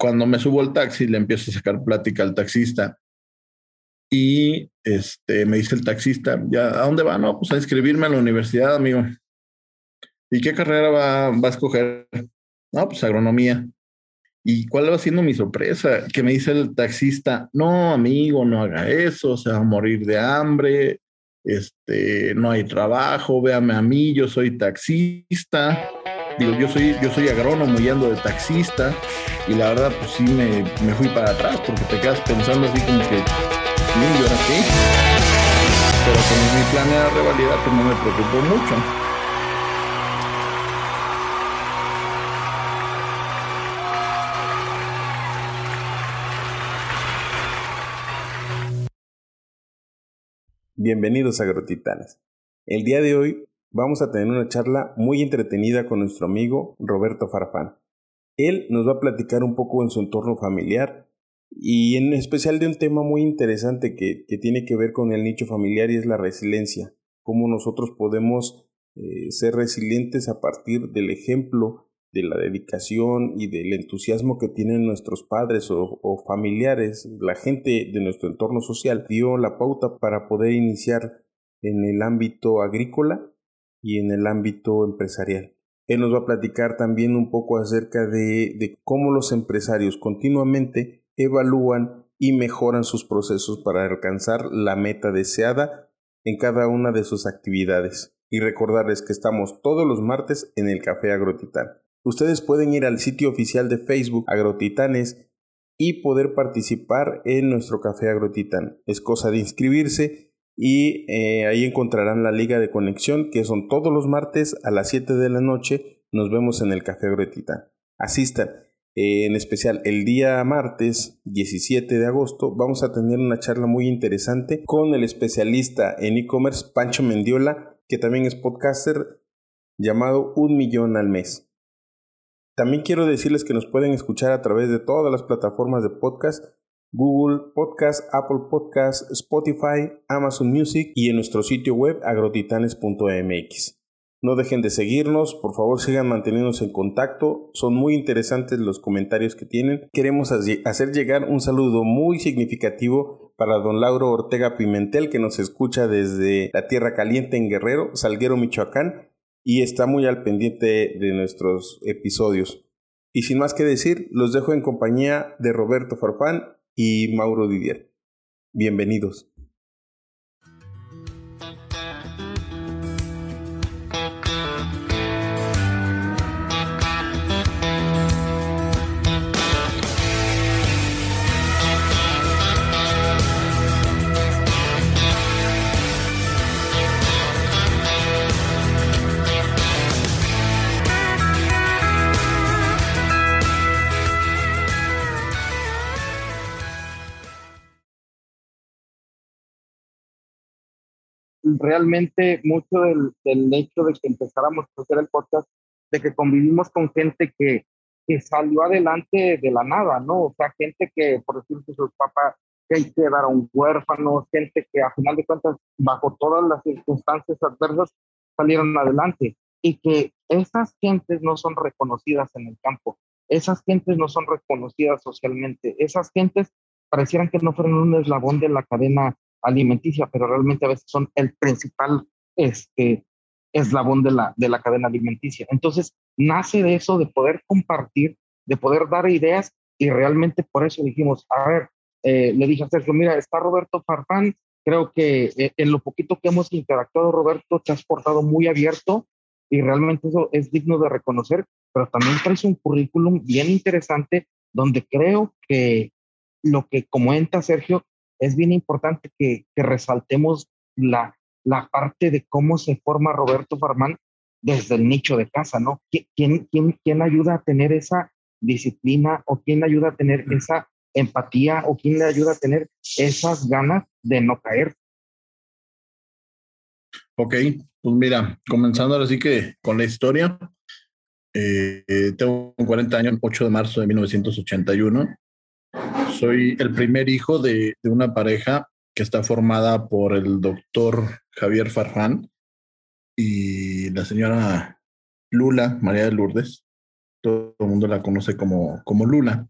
cuando me subo al taxi, le empiezo a sacar plática al taxista. Y este, me dice el taxista, ¿ya a dónde va? No, pues a inscribirme a la universidad, amigo. ¿Y qué carrera va, va a escoger? No, pues agronomía. ¿Y cuál va siendo mi sorpresa? Que me dice el taxista, no, amigo, no haga eso, se va a morir de hambre, este, no hay trabajo, véame a mí, yo soy taxista. Digo, yo soy, yo soy agrónomo y ando de taxista. Y la verdad, pues sí me, me fui para atrás porque te quedas pensando así como que, yo ahora qué. Pero como mi plan era revalidar, pues no me preocupó mucho. Bienvenidos a Agrotitanes. El día de hoy vamos a tener una charla muy entretenida con nuestro amigo Roberto Farfán. Él nos va a platicar un poco en su entorno familiar y en especial de un tema muy interesante que, tiene que ver con el nicho familiar y es la resiliencia. Cómo nosotros podemos eh, ser resilientes a partir del ejemplo de la dedicación y del entusiasmo que tienen nuestros padres o, familiares, la gente de nuestro entorno social, dio la pauta para poder iniciar en el ámbito agrícola y en el ámbito empresarial. Él nos va a platicar también un poco acerca de, de cómo los empresarios continuamente evalúan y mejoran sus procesos para alcanzar la meta deseada en cada una de sus actividades. Y recordarles que estamos todos los martes en el Café Agrotitán. Ustedes pueden ir al sitio oficial de Facebook Agrotitanes y poder participar en nuestro café Agrotitán. Es cosa de inscribirse y eh, ahí encontrarán la liga de conexión que son todos los martes a las 7 de la noche. Nos vemos en el café Agrotitán. Asistan. Eh, en especial el día martes 17 de agosto vamos a tener una charla muy interesante con el especialista en e-commerce Pancho Mendiola, que también es podcaster, llamado Un Millón al Mes. También quiero decirles que nos pueden escuchar a través de todas las plataformas de podcast, Google Podcast, Apple Podcast, Spotify, Amazon Music y en nuestro sitio web agrotitanes.mx. No dejen de seguirnos, por favor sigan manteniéndose en contacto, son muy interesantes los comentarios que tienen. Queremos hacer llegar un saludo muy significativo para don Lauro Ortega Pimentel que nos escucha desde la Tierra Caliente en Guerrero, Salguero, Michoacán y está muy al pendiente de nuestros episodios. Y sin más que decir, los dejo en compañía de Roberto Farfán y Mauro Didier. Bienvenidos. Realmente mucho del, del, hecho de que empezáramos a hacer el podcast, de que convivimos con gente que, que salió adelante de la nada, ¿no? O sea, gente que, por que sus papás que quedaron huérfanos, gente que a final de cuentas, bajo todas las circunstancias adversas, salieron adelante. Y que esas gentes no son reconocidas en el campo, esas gentes no son reconocidas socialmente, esas gentes parecieran que no fueron un eslabón de la cadena alimenticia, pero realmente a veces son el principal este, eslabón de la, de la cadena alimenticia. Entonces, nace de eso, de poder compartir, de poder dar ideas y realmente por eso dijimos, a ver, eh, le dije a Sergio, mira, está Roberto Farfán, creo que eh, en lo poquito que hemos interactuado, Roberto, te has portado muy abierto y realmente eso es digno de reconocer, pero también traes un currículum bien interesante donde creo que lo que comenta Sergio es bien importante que, resaltemos la, la parte de cómo se forma Roberto Farmán desde el nicho de casa, ¿no? ¿Quién, quién, quién ayuda a tener esa disciplina o quién ayuda a tener esa empatía o quién le ayuda a tener esas ganas de no caer? Ok, pues mira, comenzando ahora sí que con la historia, eh, tengo 40 años, 8 de marzo de 1981, soy el primer hijo de, una pareja que está formada por el doctor Javier Farfán y la señora Lula, María de Lourdes. Todo el mundo la conoce como, como Lula.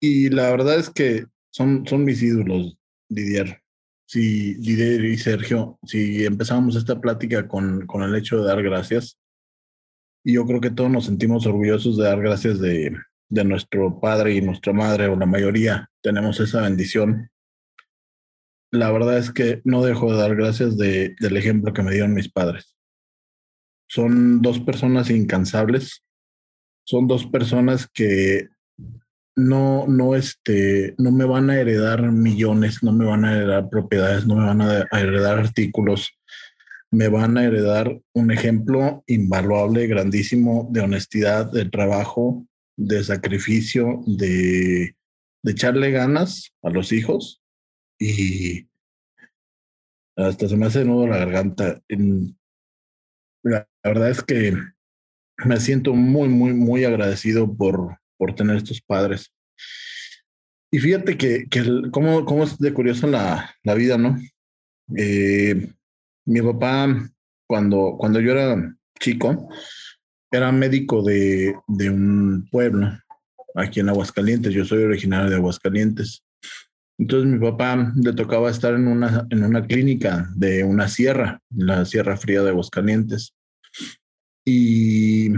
Y la verdad es que son, son mis ídolos, Didier. Si Didier y Sergio, si empezamos esta plática con, con el hecho de dar gracias, y yo creo que todos nos sentimos orgullosos de dar gracias de, de nuestro padre y nuestra madre, o la mayoría tenemos esa bendición. La verdad es que no dejo de dar gracias de, del ejemplo que me dieron mis padres. Son dos personas incansables, son dos personas que no, no, este, no me van a heredar millones, no me van a heredar propiedades, no me van a, heredar artículos, me van a heredar un ejemplo invaluable, grandísimo de honestidad, de trabajo, de sacrificio, de, de echarle ganas a los hijos y hasta se me hace nudo la garganta. La verdad es que me siento muy, muy, muy agradecido por, por tener estos padres. Y fíjate que, que cómo, cómo, es de curioso la, la vida, ¿no? Eh, mi papá, cuando, cuando yo era chico, era médico de, de un pueblo aquí en Aguascalientes. Yo soy originario de Aguascalientes. Entonces mi papá le tocaba estar en una, en una clínica de una sierra, la Sierra Fría de Aguascalientes. Y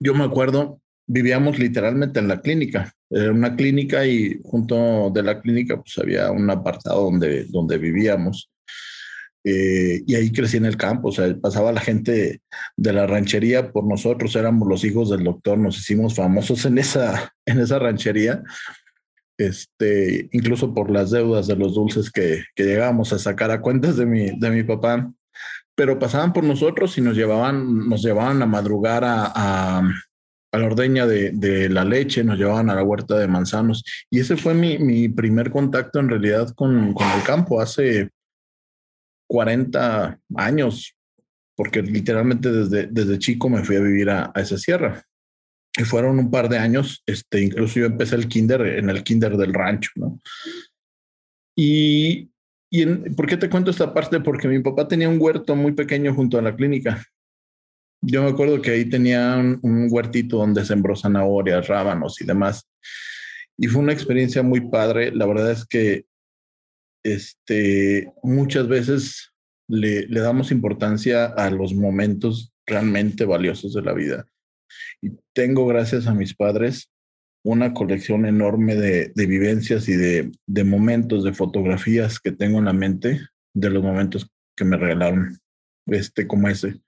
yo me acuerdo vivíamos literalmente en la clínica. Era una clínica y junto de la clínica pues había un apartado donde, donde vivíamos. Eh, y ahí crecí en el campo, o sea, pasaba la gente de la ranchería por nosotros, éramos los hijos del doctor, nos hicimos famosos en esa, en esa ranchería, este, incluso por las deudas de los dulces que, que llegábamos a sacar a cuentas de mi, de mi papá, pero pasaban por nosotros y nos llevaban, nos llevaban a madrugar a, a la ordeña de, la leche, nos llevaban a la huerta de manzanos. Y ese fue mi, primer contacto en realidad con, el campo hace 40 años, porque literalmente desde, desde chico me fui a vivir a, esa sierra. Y fueron un par de años, este, incluso yo empecé el kinder en el kinder del rancho, ¿no? Y, y ¿por qué te cuento esta parte? Porque mi papá tenía un huerto muy pequeño junto a la clínica yo me acuerdo que ahí tenían un huertito donde sembró zanahorias, rábanos y demás. Y fue una experiencia muy padre. La verdad es que este, muchas veces le, le damos importancia a los momentos realmente valiosos de la vida. Y tengo, gracias a mis padres, una colección enorme de, de vivencias y de, de, momentos, de fotografías que tengo en la mente de los momentos que me regalaron, este, como ese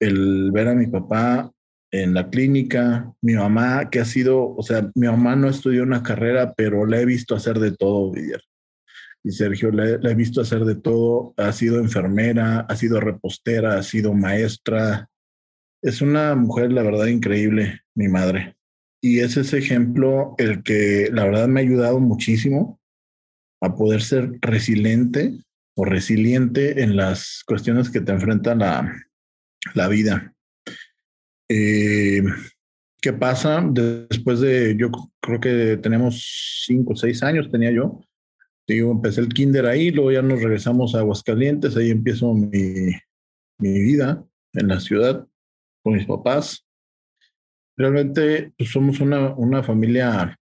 el ver a mi papá en la clínica, mi mamá, que ha sido, o sea, mi mamá no estudió una carrera, pero la he visto hacer de todo, Villar. Y Sergio, la, he visto hacer de todo. Ha sido enfermera, ha sido repostera, ha sido maestra. Es una mujer, la verdad, increíble, mi madre. Y es ese ejemplo el que, la verdad, me ha ayudado muchísimo a poder ser resiliente o resiliente en las cuestiones que te enfrentan a, la vida. Eh, ¿Qué pasa después de, yo creo que tenemos cinco o seis años, tenía yo. Empecé el kinder ahí, luego ya nos regresamos a Aguascalientes, ahí empiezo mi, mi vida en la ciudad con mis papás. Realmente pues, somos una, una familia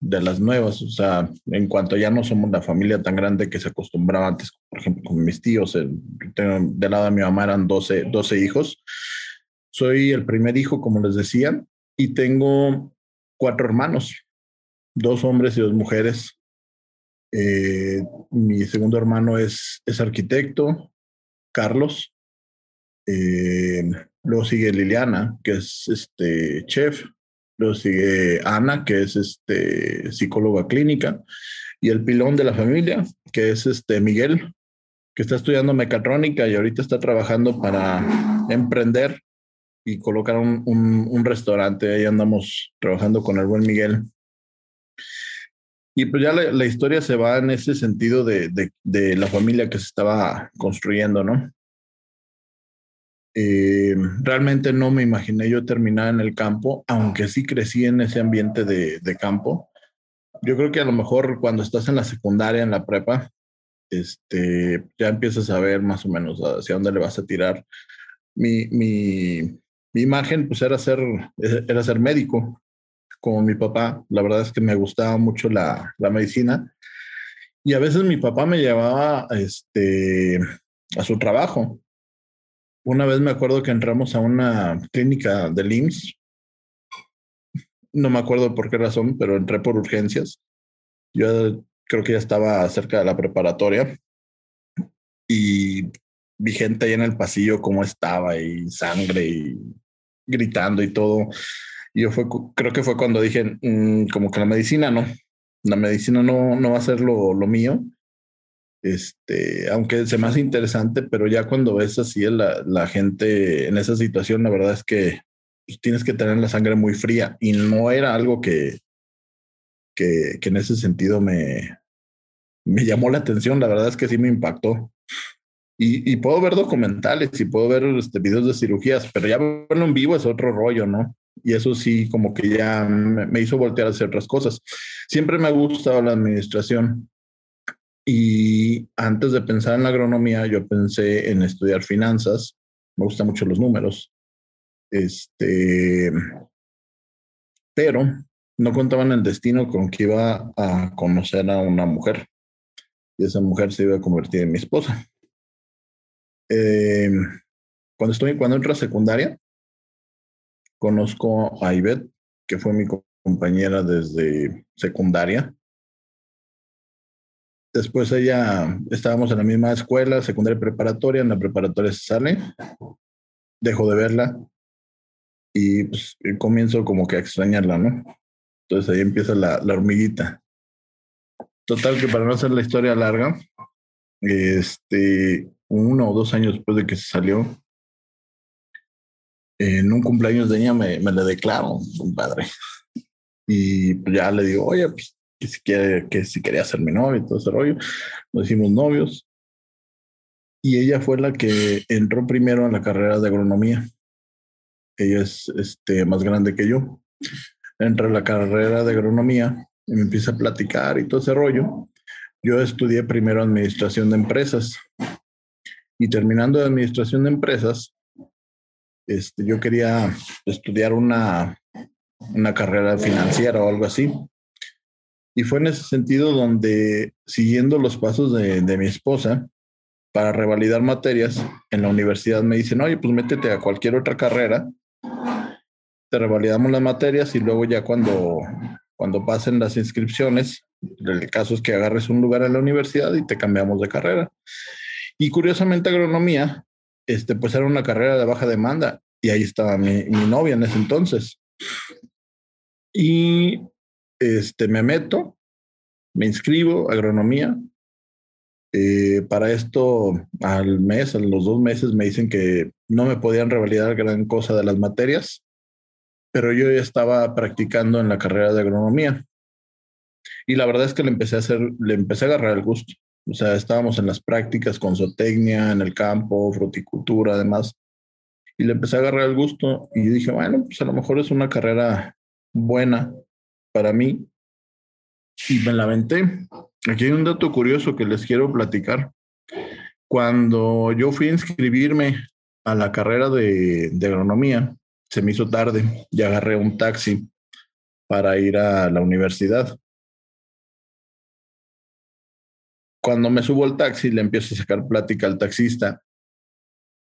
de las nuevas, o sea, en cuanto ya no somos la familia tan grande que se acostumbraba antes, por ejemplo, con mis tíos, el, de lado de mi mamá eran 12, 12 hijos. Soy el primer hijo, como les decía, y tengo cuatro hermanos, dos hombres y dos mujeres. Eh, mi segundo hermano es, es arquitecto, Carlos. Eh, luego sigue Liliana, que es este chef. Luego sigue Ana, que es este, psicóloga clínica, y el pilón de la familia, que es este Miguel, que está estudiando mecatrónica y ahorita está trabajando para emprender y colocar un, un, restaurante. Ahí andamos trabajando con el buen Miguel. Y pues ya la, historia se va en ese sentido de, de, la familia que se estaba construyendo, ¿no? Eh, realmente no me imaginé yo terminar en el campo, aunque sí crecí en ese ambiente de, campo. Yo creo que a lo mejor cuando estás en la secundaria, en la prepa, este, ya empiezas a ver más o menos hacia dónde le vas a tirar. Mi, mi, mi imagen pues era ser, era ser médico. Como mi papá. La verdad es que me gustaba mucho la, la medicina. Y a veces mi papá me llevaba este, a su trabajo. Una vez me acuerdo que entramos a una clínica del IMSS. No me acuerdo por qué razón, pero entré por urgencias. Yo creo que ya estaba cerca de la preparatoria y vi gente ahí en el pasillo cómo estaba y sangre y gritando y todo. Yo fue, creo que fue cuando dije, mm, como que la medicina no, la medicina no, no va a ser lo, lo mío. Este, aunque se me hace interesante, pero ya cuando ves así la, la gente en esa situación, la verdad es que pues, tienes que tener la sangre muy fría y no era algo que, que, que en ese sentido me, me llamó la atención. La verdad es que sí me impactó. Y, y puedo ver documentales y puedo ver este, videos de cirugías, pero ya verlo en vivo es otro rollo, ¿no? Y eso sí, como que ya me, hizo voltear a hacer otras cosas. Siempre me ha gustado la administración. Y antes de pensar en la agronomía, yo pensé en estudiar finanzas. Me gustan mucho los números. Este, pero no contaban el destino con que iba a conocer a una mujer. Y esa mujer se iba a convertir en mi esposa. Eh, cuando estoy, cuando entro a secundaria, conozco a Ivette, que fue mi compañera desde secundaria. Después ella, estábamos en la misma escuela, secundaria y preparatoria, en la preparatoria se sale, dejo de verla y pues, comienzo como que a extrañarla, ¿no? Entonces ahí empieza la, la hormiguita. Total que para no hacer la historia larga, este, uno o dos años después de que se salió, en un cumpleaños de ella me, me le declaro, padre Y pues ya le digo, oye, pues que si, quiere, que si quería ser mi novio y todo ese rollo. Nos hicimos novios. Y ella fue la que entró primero a la carrera de agronomía. Ella es este, más grande que yo. Entra a la carrera de agronomía y me empieza a platicar y todo ese rollo. Yo estudié primero administración de empresas y terminando de administración de empresas, este, yo quería estudiar una, una carrera financiera o algo así. Y fue en ese sentido donde, siguiendo los pasos de, de, mi esposa, para revalidar materias, en la universidad me dicen, oye, pues métete a cualquier otra carrera, te revalidamos las materias y luego ya cuando, cuando pasen las inscripciones, el caso es que agarres un lugar en la universidad y te cambiamos de carrera. Y curiosamente agronomía, este, pues era una carrera de baja demanda y ahí estaba mi, novia en ese entonces. Y este, me meto, me inscribo, agronomía. Eh, para esto, al mes, a los dos meses, me dicen que no me podían revalidar gran cosa de las materias, pero yo ya estaba practicando en la carrera de agronomía. Y la verdad es que le empecé a hacer, le empecé a agarrar el gusto. O sea, estábamos en las prácticas con zootecnia, en el campo, fruticultura, además. Y le empecé a agarrar el gusto y dije, bueno, pues a lo mejor es una carrera buena para mí. Y me la aventé. Aquí hay un dato curioso que les quiero platicar. Cuando yo fui a inscribirme a la carrera de, de agronomía, se me hizo tarde y agarré un taxi para ir a la universidad. Cuando me subo al taxi, le empiezo a sacar plática al taxista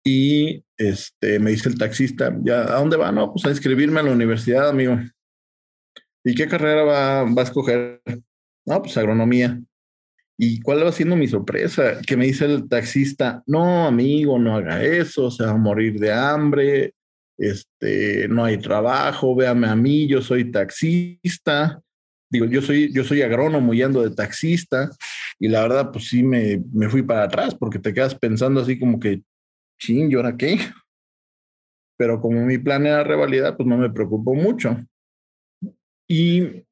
y este, me dice el taxista, ¿ya a dónde va? No, pues a inscribirme a la universidad, amigo. ¿Y qué carrera va, va a escoger? No, pues agronomía. ¿Y cuál va siendo mi sorpresa? Que me dice el taxista, no, amigo, no haga eso, se va a morir de hambre, este, no hay trabajo, véame a mí, yo soy taxista. Digo, yo soy, yo soy agrónomo y ando de taxista. Y la verdad, pues sí me, me fui para atrás porque te quedas pensando así como que, ching, ¿y ahora qué? Pero como mi plan era revalidar, pues no me preocupó mucho. Y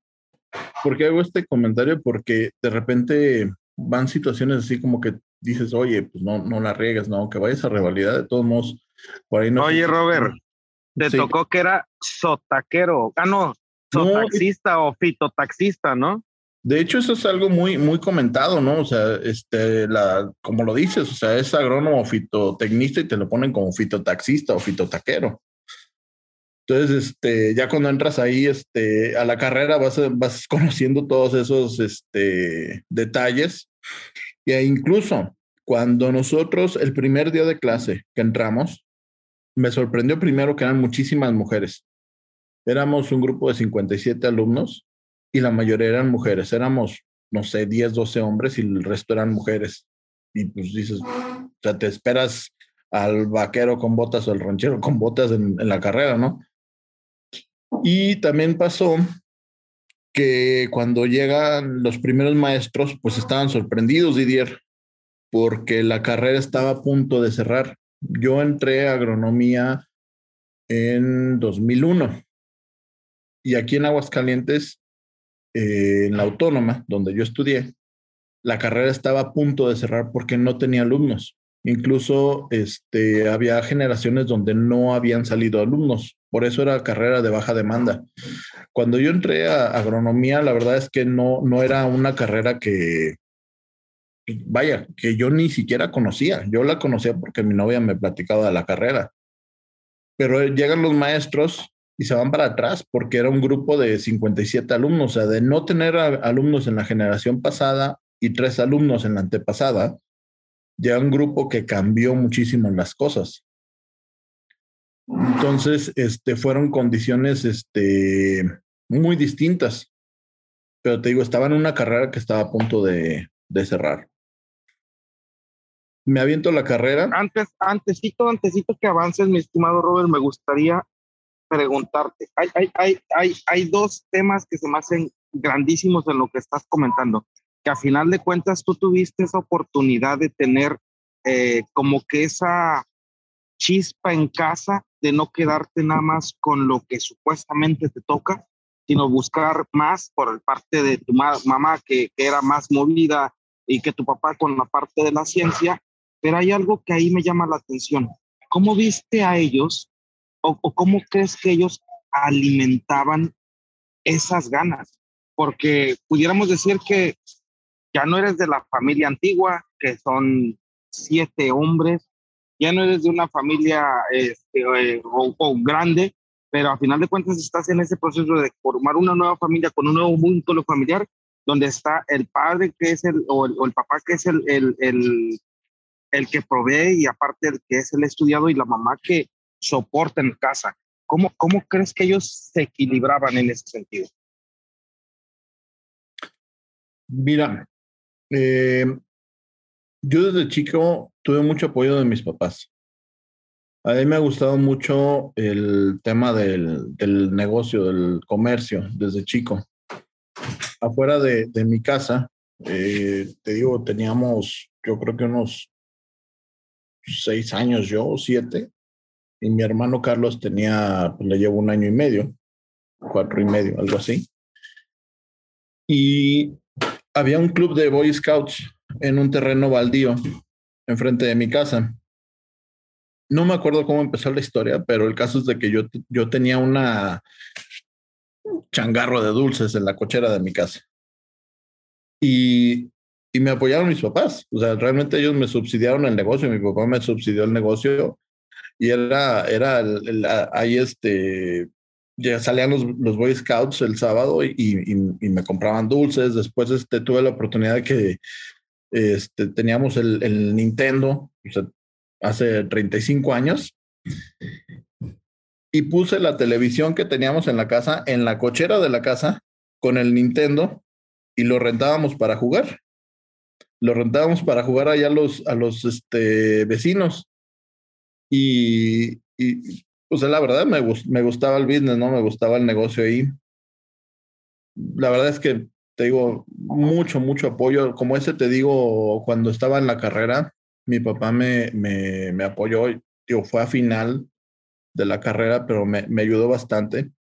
¿por qué hago este comentario? Porque de repente van situaciones así como que dices, oye, pues no, no la riegas, no, que vayas a revalidar, de todos modos, por ahí no. Oye, Robert, te sí. tocó que era sotaquero, ah, no, sotaxista no, o fitotaxista, ¿no? De hecho, eso es algo muy, muy comentado, ¿no? O sea, este, la, como lo dices, o sea, es agrónomo fitotecnista y te lo ponen como fitotaxista o fitotaquero. Entonces, este, ya cuando entras ahí, este, a la carrera vas, vas conociendo todos esos, este, detalles. Y incluso cuando nosotros, el primer día de clase que entramos, me sorprendió primero que eran muchísimas mujeres. Éramos un grupo de 57 alumnos y la mayoría eran mujeres. Éramos, no sé, 10, 12 hombres y el resto eran mujeres. Y pues dices, o sea, te esperas al vaquero con botas o al ranchero con botas en, en la carrera, ¿no? Y también pasó que cuando llegan los primeros maestros, pues estaban sorprendidos, Didier, porque la carrera estaba a punto de cerrar. Yo entré a agronomía en 2001 y aquí en Aguascalientes, eh, en la autónoma, donde yo estudié, la carrera estaba a punto de cerrar porque no tenía alumnos. Incluso este, había generaciones donde no habían salido alumnos. Por eso era carrera de baja demanda. Cuando yo entré a agronomía, la verdad es que no, no era una carrera que, vaya, que yo ni siquiera conocía. Yo la conocía porque mi novia me platicaba de la carrera. Pero llegan los maestros y se van para atrás porque era un grupo de 57 alumnos. O sea, de no tener alumnos en la generación pasada y tres alumnos en la antepasada, ya un grupo que cambió muchísimo las cosas. Entonces, este, fueron condiciones este, muy distintas. Pero te digo, estaba en una carrera que estaba a punto de, de cerrar. Me aviento la carrera. Antes, antesito, antesito que avances, mi estimado Robert, me gustaría preguntarte. Hay, hay, hay, hay, dos temas que se me hacen grandísimos en lo que estás comentando que a final de cuentas tú tuviste esa oportunidad de tener eh, como que esa chispa en casa de no quedarte nada más con lo que supuestamente te toca, sino buscar más por el parte de tu mamá que, que era más movida y que tu papá con la parte de la ciencia. Pero hay algo que ahí me llama la atención. ¿Cómo viste a ellos o, cómo crees que ellos alimentaban esas ganas? Porque pudiéramos decir que ya no eres de la familia antigua, que son siete hombres, ya no eres de una familia este, eh, grande, pero a final de cuentas estás en ese proceso de formar una nueva familia con un nuevo vínculo familiar, donde está el padre que es el, o el, papá que es el, el, el, el, que provee y aparte el que es el estudiado y la mamá que soporta en casa. ¿Cómo, ¿Cómo crees que ellos se equilibraban en ese sentido? Mira, eh, yo desde chico tuve mucho apoyo de mis papás. A mí me ha gustado mucho el tema del, del negocio, del comercio, desde chico. Afuera de, de mi casa, eh, te digo, teníamos, yo creo que unos seis años yo, siete, y mi hermano Carlos tenía, pues, le llevo un año y medio, cuatro y medio, algo así. Y había un club de Boy Scouts en un terreno baldío enfrente de mi casa. No me acuerdo cómo empezó la historia, pero el caso es de que yo, yo tenía una changarro de dulces en la cochera de mi casa. Y, y me apoyaron mis papás. O sea, realmente ellos me subsidiaron el negocio. Mi papá me subsidió el negocio y era, era el, ahí este, ya salían los, los, Boy Scouts el sábado y, me compraban dulces. Después este, tuve la oportunidad de que este, teníamos el, el Nintendo o sea, hace 35 años y puse la televisión que teníamos en la casa, en la cochera de la casa, con el Nintendo y lo rentábamos para jugar. Lo rentábamos para jugar allá a los, a los este, vecinos. Y, y, o sea, la verdad me, me gustaba el business, ¿no? Me gustaba el negocio ahí. La verdad es que te digo, mucho, mucho apoyo. Como ese te digo, cuando estaba en la carrera, mi papá me, me, apoyó, yo fue a final de la carrera, pero me, me ayudó bastante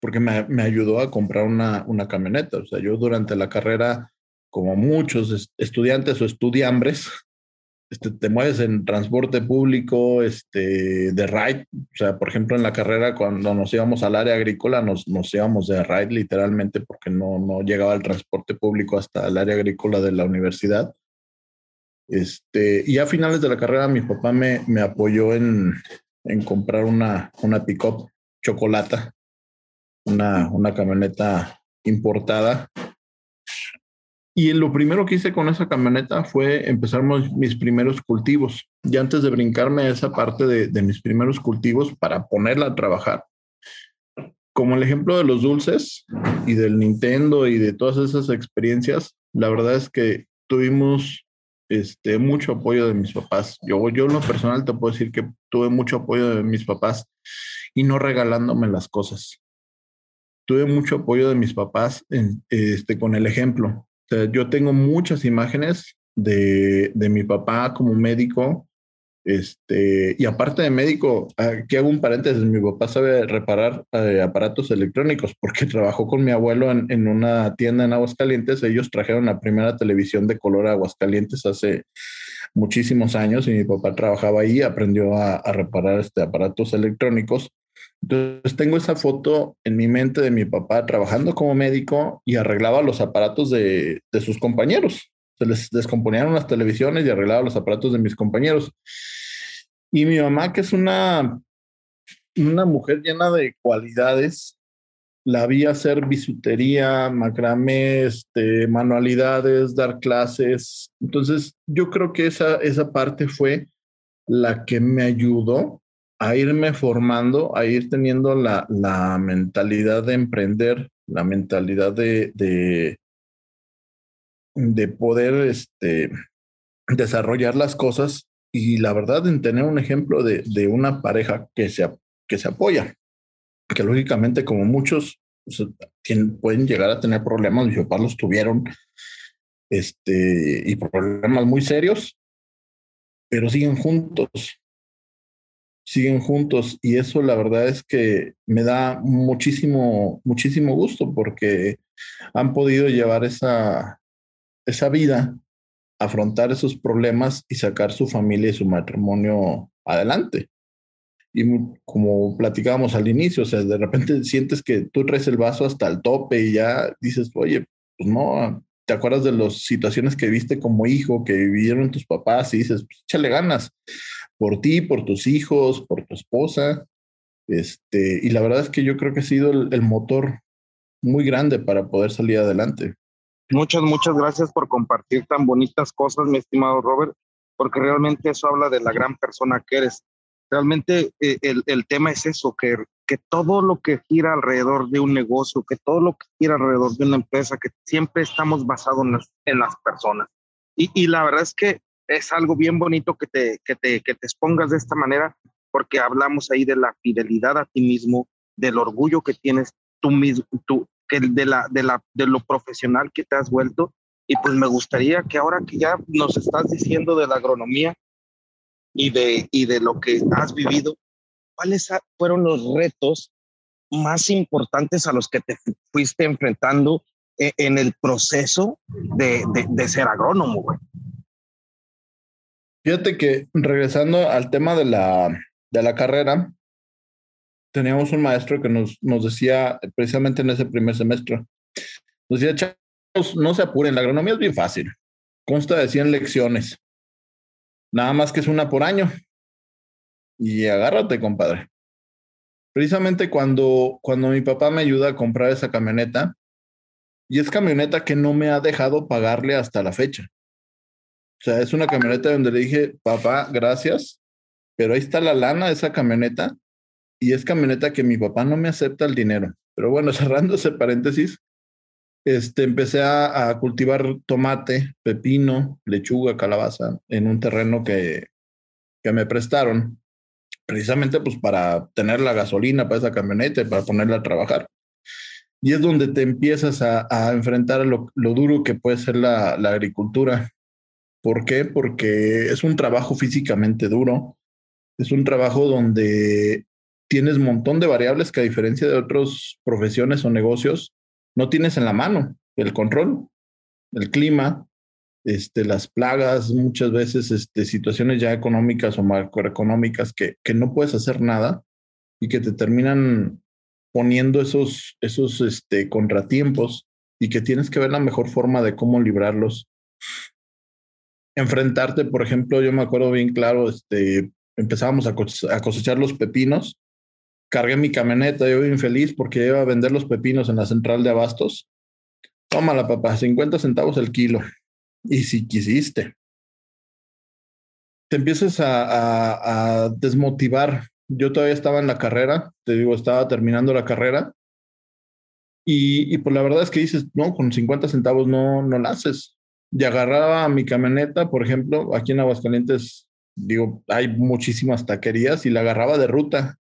porque me, me, ayudó a comprar una, una camioneta. O sea, yo durante la carrera, como muchos estudiantes o estudiambres, este, te mueves en transporte público, este, de ride. O sea, por ejemplo, en la carrera, cuando nos íbamos al área agrícola, nos, nos íbamos de ride literalmente porque no, no llegaba el transporte público hasta el área agrícola de la universidad. Este, y a finales de la carrera, mi papá me, me apoyó en, en comprar una, una pick-up. Chocolata, una, una camioneta importada. Y lo primero que hice con esa camioneta fue empezar mis primeros cultivos. Y antes de brincarme a esa parte de, de mis primeros cultivos para ponerla a trabajar, como el ejemplo de los dulces y del Nintendo y de todas esas experiencias, la verdad es que tuvimos este, mucho apoyo de mis papás. Yo, yo en lo personal te puedo decir que tuve mucho apoyo de mis papás y no regalándome las cosas. Tuve mucho apoyo de mis papás en, este, con el ejemplo. Yo tengo muchas imágenes de, de mi papá como médico este, y aparte de médico, aquí hago un paréntesis, mi papá sabe reparar eh, aparatos electrónicos porque trabajó con mi abuelo en, una tienda en Aguascalientes. Ellos trajeron la primera televisión de color a Aguascalientes hace muchísimos años y mi papá trabajaba ahí, aprendió a, reparar este, aparatos electrónicos. Entonces tengo esa foto en mi mente de mi papá trabajando como médico y arreglaba los aparatos de, de sus compañeros. Se les descomponían las televisiones y arreglaba los aparatos de mis compañeros. Y mi mamá, que es una, una mujer llena de cualidades, la vi hacer bisutería, macramé, este, manualidades, dar clases. Entonces, yo creo que esa, esa parte fue la que me ayudó a irme formando, a ir teniendo la, la mentalidad de emprender, la mentalidad de, de, de poder este, desarrollar las cosas y la verdad en tener un ejemplo de, de una pareja que se, que se apoya, que lógicamente como muchos pueden llegar a tener problemas, mis papás los tuvieron, este, y problemas muy serios, pero siguen juntos, siguen juntos y eso la verdad es que me da muchísimo, muchísimo gusto porque han podido llevar esa, esa vida afrontar esos problemas y sacar su familia y su matrimonio adelante. Y como platicábamos al inicio, o sea, de repente sientes que tú traes el vaso hasta el tope y ya dices, oye, pues no, te acuerdas de las situaciones que viste como hijo, que vivieron tus papás y dices, pues échale ganas por ti, por tus hijos, por tu esposa. Este, y la verdad es que yo creo que ha sido el motor muy grande para poder salir adelante. Muchas, muchas gracias por compartir tan bonitas cosas, mi estimado Robert, porque realmente eso habla de la gran persona que eres. Realmente eh, el, el, tema es eso, que, que todo lo que gira alrededor de un negocio, que todo lo que gira alrededor de una empresa, que siempre estamos basados en las, en las personas. Y, y, la verdad es que es algo bien bonito que te, que, te, que te expongas de esta manera, porque hablamos ahí de la fidelidad a ti mismo, del orgullo que tienes tú mismo, tú, que de, la, de, la, de lo profesional que te has vuelto. Y pues me gustaría que ahora que ya nos estás diciendo de la agronomía y de, y de lo que has vivido, ¿cuáles fueron los retos más importantes a los que te fuiste enfrentando e, en el proceso de, de, de ser agrónomo, güey? Fíjate que regresando al tema de la, de la carrera, teníamos un maestro que nos, nos decía, precisamente en ese primer semestre, nos decía, chavos, no se apuren, la agronomía es bien fácil, consta de 100 lecciones, nada más que es una por año. Y agárrate, compadre. Precisamente cuando, cuando mi papá me ayuda a comprar esa camioneta, y es camioneta que no me ha dejado pagarle hasta la fecha. O sea, es una camioneta donde le dije, papá, gracias, pero ahí está la lana de esa camioneta y es camioneta que mi papá no me acepta el dinero. Pero bueno, cerrando ese paréntesis, este, empecé a, cultivar tomate, pepino, lechuga, calabaza en un terreno que, que me prestaron, precisamente pues para tener la gasolina para esa camioneta y para ponerla a trabajar. Y es donde te empiezas a, enfrentar lo, lo, duro que puede ser la agricultura. ¿Por qué? Porque es un trabajo físicamente duro, es un trabajo donde tienes un montón de variables que a diferencia de otras profesiones o negocios, no tienes en la mano. El control, el clima, este, las plagas, muchas veces este, situaciones ya económicas o macroeconómicas que, que no puedes hacer nada y que te terminan poniendo esos, esos este, contratiempos y que tienes que ver la mejor forma de cómo librarlos. Enfrentarte, por ejemplo, yo me acuerdo bien claro, este, empezábamos a cosechar los pepinos cargué mi camioneta, yo infeliz porque iba a vender los pepinos en la central de abastos. Tómala, papá, 50 centavos el kilo. Y si quisiste, te empiezas a, desmotivar. Yo todavía estaba en la carrera, te digo, estaba terminando la carrera. Y, y pues la verdad es que dices, no, con 50 centavos no, no la. Y agarraba mi camioneta, por ejemplo, aquí en Aguascalientes, digo, hay muchísimas taquerías y la agarraba de ruta.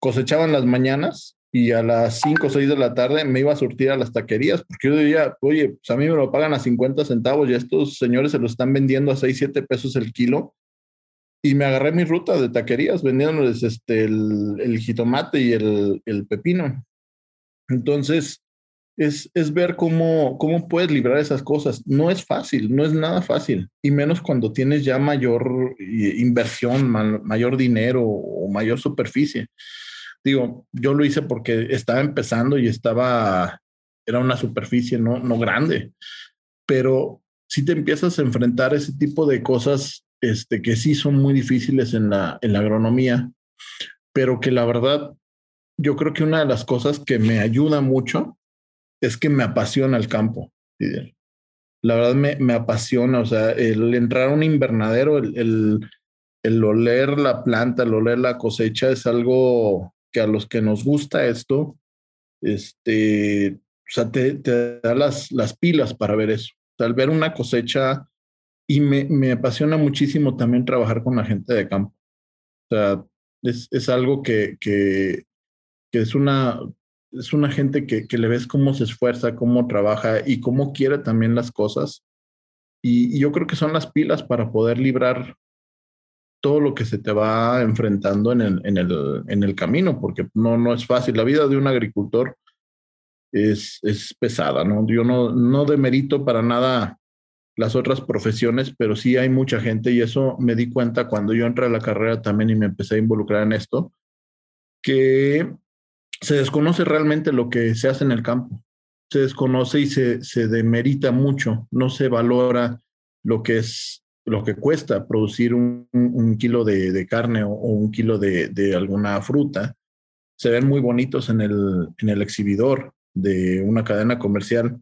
Cosechaban las mañanas y a las 5 o 6 de la tarde me iba a surtir a las taquerías, porque yo diría, oye, pues a mí me lo pagan a 50 centavos y estos señores se lo están vendiendo a 6, 7 pesos el kilo. Y me agarré mi ruta de taquerías vendiéndoles este, el, jitomate y el, el, pepino. Entonces, es, es ver cómo, cómo puedes librar esas cosas. No es fácil, no es nada fácil, y menos cuando tienes ya mayor eh, inversión, mayor dinero o mayor superficie digo, yo lo hice porque estaba empezando y estaba, era una superficie no, no grande, pero si te empiezas a enfrentar ese tipo de cosas este, que sí son muy difíciles en la, en la agronomía, pero que la verdad, yo creo que una de las cosas que me ayuda mucho es que me apasiona el campo. La verdad me, me apasiona, o sea, el entrar a un invernadero, el, el, oler la planta, el oler la cosecha es algo que a los que nos gusta esto, este, o sea, te, da las, las pilas para ver eso. al ver una cosecha, y me, me, apasiona muchísimo también trabajar con la gente de campo. O sea, es, es algo que, que, es una, es una gente que, que, le ves cómo se esfuerza, cómo trabaja y cómo quiere también las cosas. Y, yo creo que son las pilas para poder librar todo lo que se te va enfrentando en el, en el, en el camino, porque no, no es fácil. La vida de un agricultor es, es pesada, ¿no? Yo no, no demerito para nada las otras profesiones, pero sí hay mucha gente y eso me di cuenta cuando yo entré a la carrera también y me empecé a involucrar en esto, que se desconoce realmente lo que se hace en el campo. Se desconoce y se, se demerita mucho, no se valora lo que es lo que cuesta producir un, kilo de, de, carne o, un kilo de, de, alguna fruta, se ven muy bonitos en el, en el exhibidor de una cadena comercial,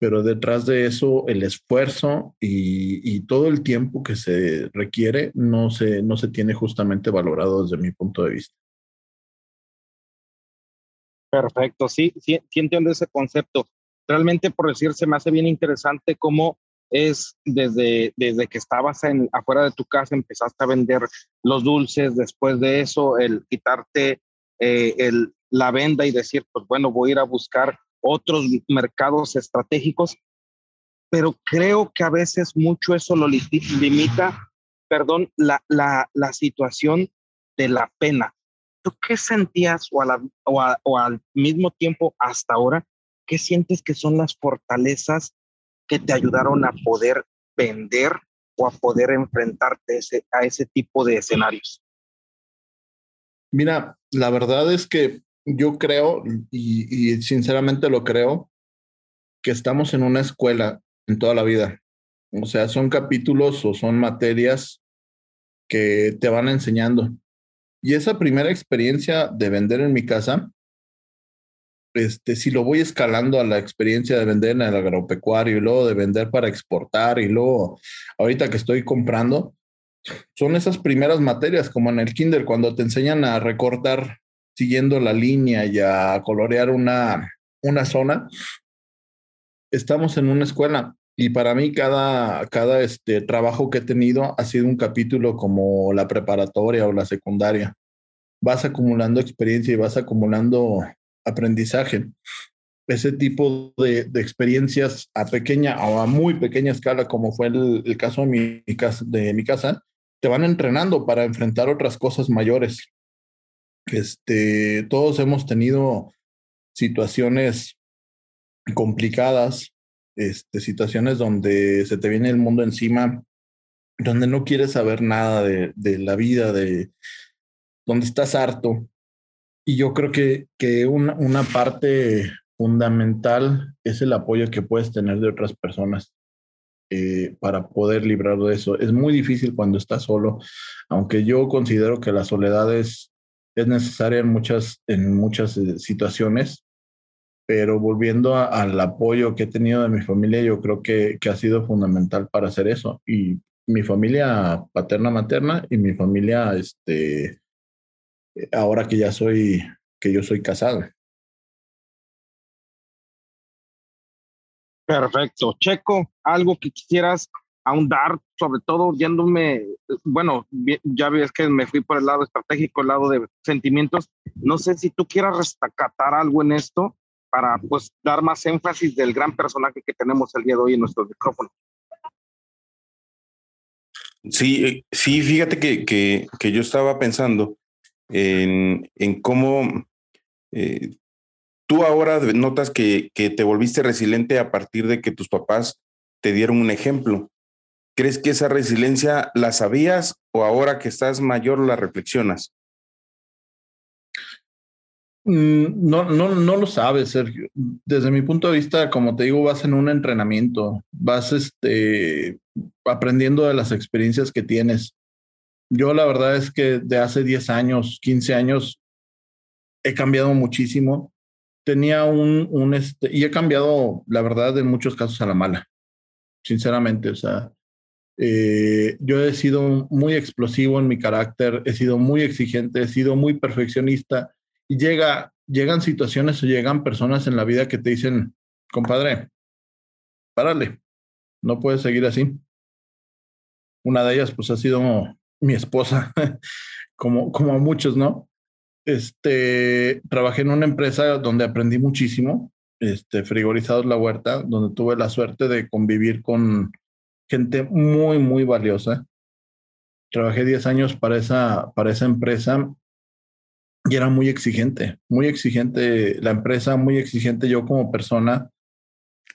pero detrás de eso el esfuerzo y, y, todo el tiempo que se requiere no se, no se tiene justamente valorado desde mi punto de vista. Perfecto, sí, sí, sí entiendo ese concepto. Realmente, por decir, se me hace bien interesante cómo es desde, desde que estabas en, afuera de tu casa, empezaste a vender los dulces, después de eso, el quitarte eh, la venda y decir, pues bueno, voy a ir a buscar otros mercados estratégicos, pero creo que a veces mucho eso lo limita, perdón, la situación de la pena. ¿Tú qué sentías o, al mismo tiempo hasta ahora, qué sientes que son las fortalezas que te ayudaron a poder vender o a poder enfrentarte a ese tipo de escenarios? Mira, la verdad es que yo creo, y, y, sinceramente lo creo, que estamos en una escuela en toda la vida. O sea, son capítulos o son materias que te van enseñando. Y esa primera experiencia de vender en mi casa este, si lo voy escalando a la experiencia de vender en el agropecuario y luego de vender para exportar y luego ahorita que estoy comprando, son esas primeras materias como en el kinder cuando te enseñan a recortar siguiendo la línea y a colorear una, una zona. Estamos en una escuela y para mí cada, cada este, trabajo que he tenido ha sido un capítulo como la preparatoria o la secundaria. Vas acumulando experiencia y vas acumulando aprendizaje. Ese tipo de, de, experiencias a pequeña o a muy pequeña escala, como fue el, caso de mi, de mi casa, te van entrenando para enfrentar otras cosas mayores. Este, todos hemos tenido situaciones complicadas, este, situaciones donde se te viene el mundo encima, donde no quieres saber nada de, de la vida, de donde estás harto, y yo creo que, que una, una parte fundamental es el apoyo que puedes tener de otras personas eh, para poder librar de eso. Es muy difícil cuando estás solo, aunque yo considero que la soledad es es necesaria en muchas, en muchas eh, situaciones, pero volviendo al apoyo que he tenido de mi familia, yo creo que, que ha sido fundamental para hacer eso. Y mi familia paterna, materna y mi familia, este, ahora que ya soy, que yo soy casado. Perfecto. Checo, algo que quisieras ahondar, sobre todo yéndome, bueno, ya ves que me fui por el lado estratégico, el lado de sentimientos. No sé si tú quieras rescatar algo en esto para pues dar más énfasis del gran personaje que tenemos el día de hoy en nuestro micrófono. Sí, eh, sí, fíjate que, que, que yo estaba pensando en, en cómo eh, tú ahora notas que, que te volviste resiliente a partir de que tus papás te dieron un ejemplo. ¿Crees que esa resiliencia la sabías o ahora que estás mayor la reflexionas? Mm, no, no, no lo sabes, Sergio. Desde mi punto de vista, como te digo, vas en un entrenamiento, vas este, aprendiendo de las experiencias que tienes. Yo la verdad es que de hace 10 años, 15 años, he cambiado muchísimo. Tenía un, un este, y he cambiado, la verdad, en muchos casos a la mala, sinceramente. O sea, eh, yo he sido muy explosivo en mi carácter, he sido muy exigente, he sido muy perfeccionista llega, llegan situaciones o llegan personas en la vida que te dicen, compadre, párale, no puedes seguir así. Una de ellas pues ha sido mi esposa, como, como muchos, ¿no? Este, trabajé en una empresa donde aprendí muchísimo, este, Frigorizados La Huerta, donde tuve la suerte de convivir con gente muy, muy valiosa. Trabajé 10 años para esa, para esa empresa y era muy exigente, muy exigente la empresa, muy exigente yo como persona.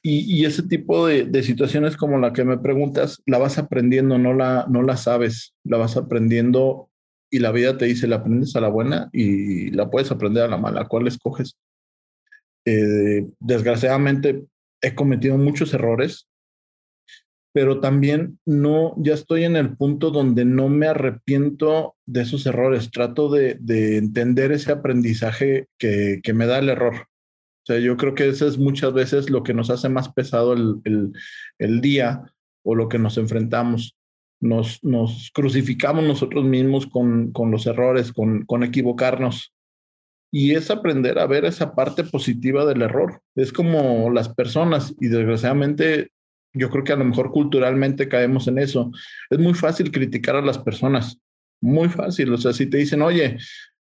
Y, y ese tipo de, de, situaciones como la que me preguntas, la vas aprendiendo, no la, no la sabes, la vas aprendiendo y la vida te dice, la aprendes a la buena y la puedes aprender a la mala, ¿cuál escoges? Eh, desgraciadamente he cometido muchos errores, pero también no, ya estoy en el punto donde no me arrepiento de esos errores, trato de, de entender ese aprendizaje que, que, me da el error. O sea, yo creo que eso es muchas veces lo que nos hace más pesado el, el, el día o lo que nos enfrentamos. Nos, nos crucificamos nosotros mismos con, con los errores, con, con equivocarnos. Y es aprender a ver esa parte positiva del error. Es como las personas, y desgraciadamente yo creo que a lo mejor culturalmente caemos en eso. Es muy fácil criticar a las personas, muy fácil. O sea, si te dicen, oye,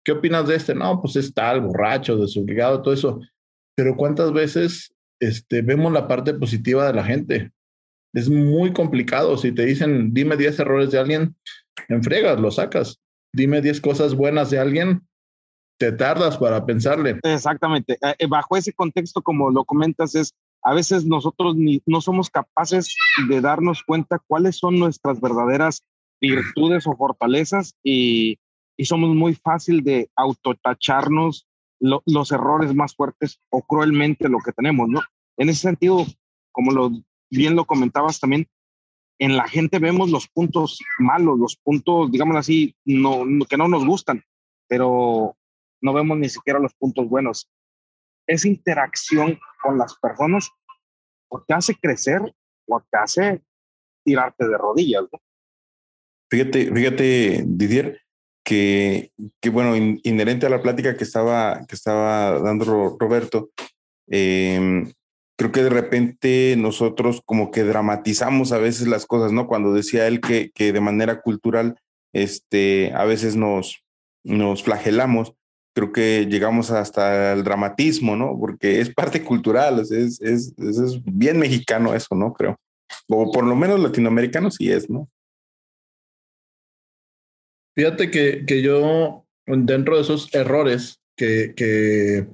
¿qué opinas de este? No, pues es tal, borracho, desobligado, todo eso. Pero ¿cuántas veces este, vemos la parte positiva de la gente? Es muy complicado. Si te dicen, dime 10 errores de alguien, enfregas, lo sacas. Dime 10 cosas buenas de alguien, te tardas para pensarle. Exactamente. Eh, bajo ese contexto, como lo comentas, es a veces nosotros ni, no somos capaces de darnos cuenta cuáles son nuestras verdaderas virtudes o fortalezas y, y somos muy fácil de autotacharnos lo, los errores más fuertes o cruelmente lo que tenemos, ¿no? En ese sentido, como lo bien lo comentabas también, en la gente vemos los puntos malos, los puntos, digamos así, no, que no nos gustan, pero no vemos ni siquiera los puntos buenos esa interacción con las personas o te hace crecer o te hace tirarte de rodillas. Fíjate, fíjate, Didier, que, que bueno, inherente a la plática que estaba, que estaba dando Roberto, eh, creo que de repente nosotros como que dramatizamos a veces las cosas, ¿no? Cuando decía él que, que de manera cultural, este, a veces nos, nos flagelamos creo que llegamos hasta el dramatismo, ¿no? Porque es parte cultural, es, es, es, bien mexicano eso, ¿no? Creo. O por lo menos latinoamericano sí es, ¿no? Fíjate que, que yo, dentro de esos errores que, que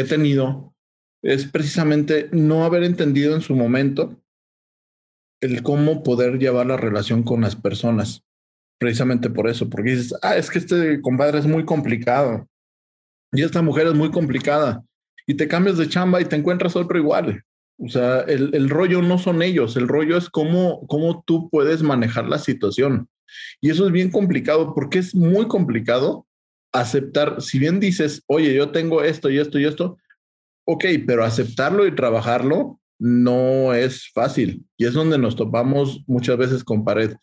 he tenido, es precisamente no haber entendido en su momento el cómo poder llevar la relación con las personas precisamente por eso, porque dices, ah, es que este compadre es muy complicado y esta mujer es muy complicada y te cambias de chamba y te encuentras otro igual. O sea, el, rollo no son ellos, el rollo es cómo, cómo tú puedes manejar la situación. Y eso es bien complicado porque es muy complicado aceptar, si bien dices, oye, yo tengo esto y esto y esto, ok, pero aceptarlo y trabajarlo no es fácil. Y es donde nos topamos muchas veces con pared.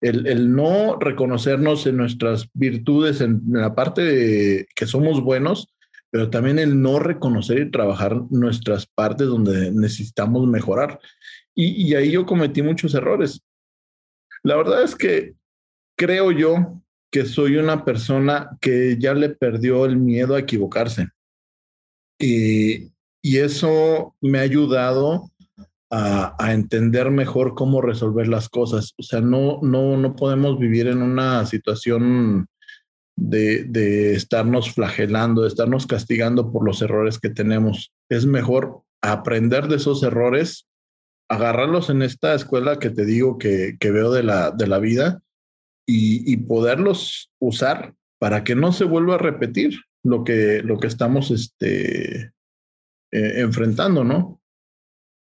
El, no reconocernos en nuestras virtudes, en, la parte de que somos buenos, pero también el no reconocer y trabajar nuestras partes donde necesitamos mejorar. Y, y ahí yo cometí muchos errores. La verdad es que creo yo que soy una persona que ya le perdió el miedo a equivocarse. Y, y eso me ha ayudado a, entender mejor cómo resolver las cosas. O sea, no, no, no podemos vivir en una situación de, de estarnos flagelando, de estarnos castigando por los errores que tenemos. Es mejor aprender de esos errores, agarrarlos en esta escuela que te digo que, que veo de la, de la vida y, y, poderlos usar para que no se vuelva a repetir lo que, lo que estamos este, eh, enfrentando, ¿no?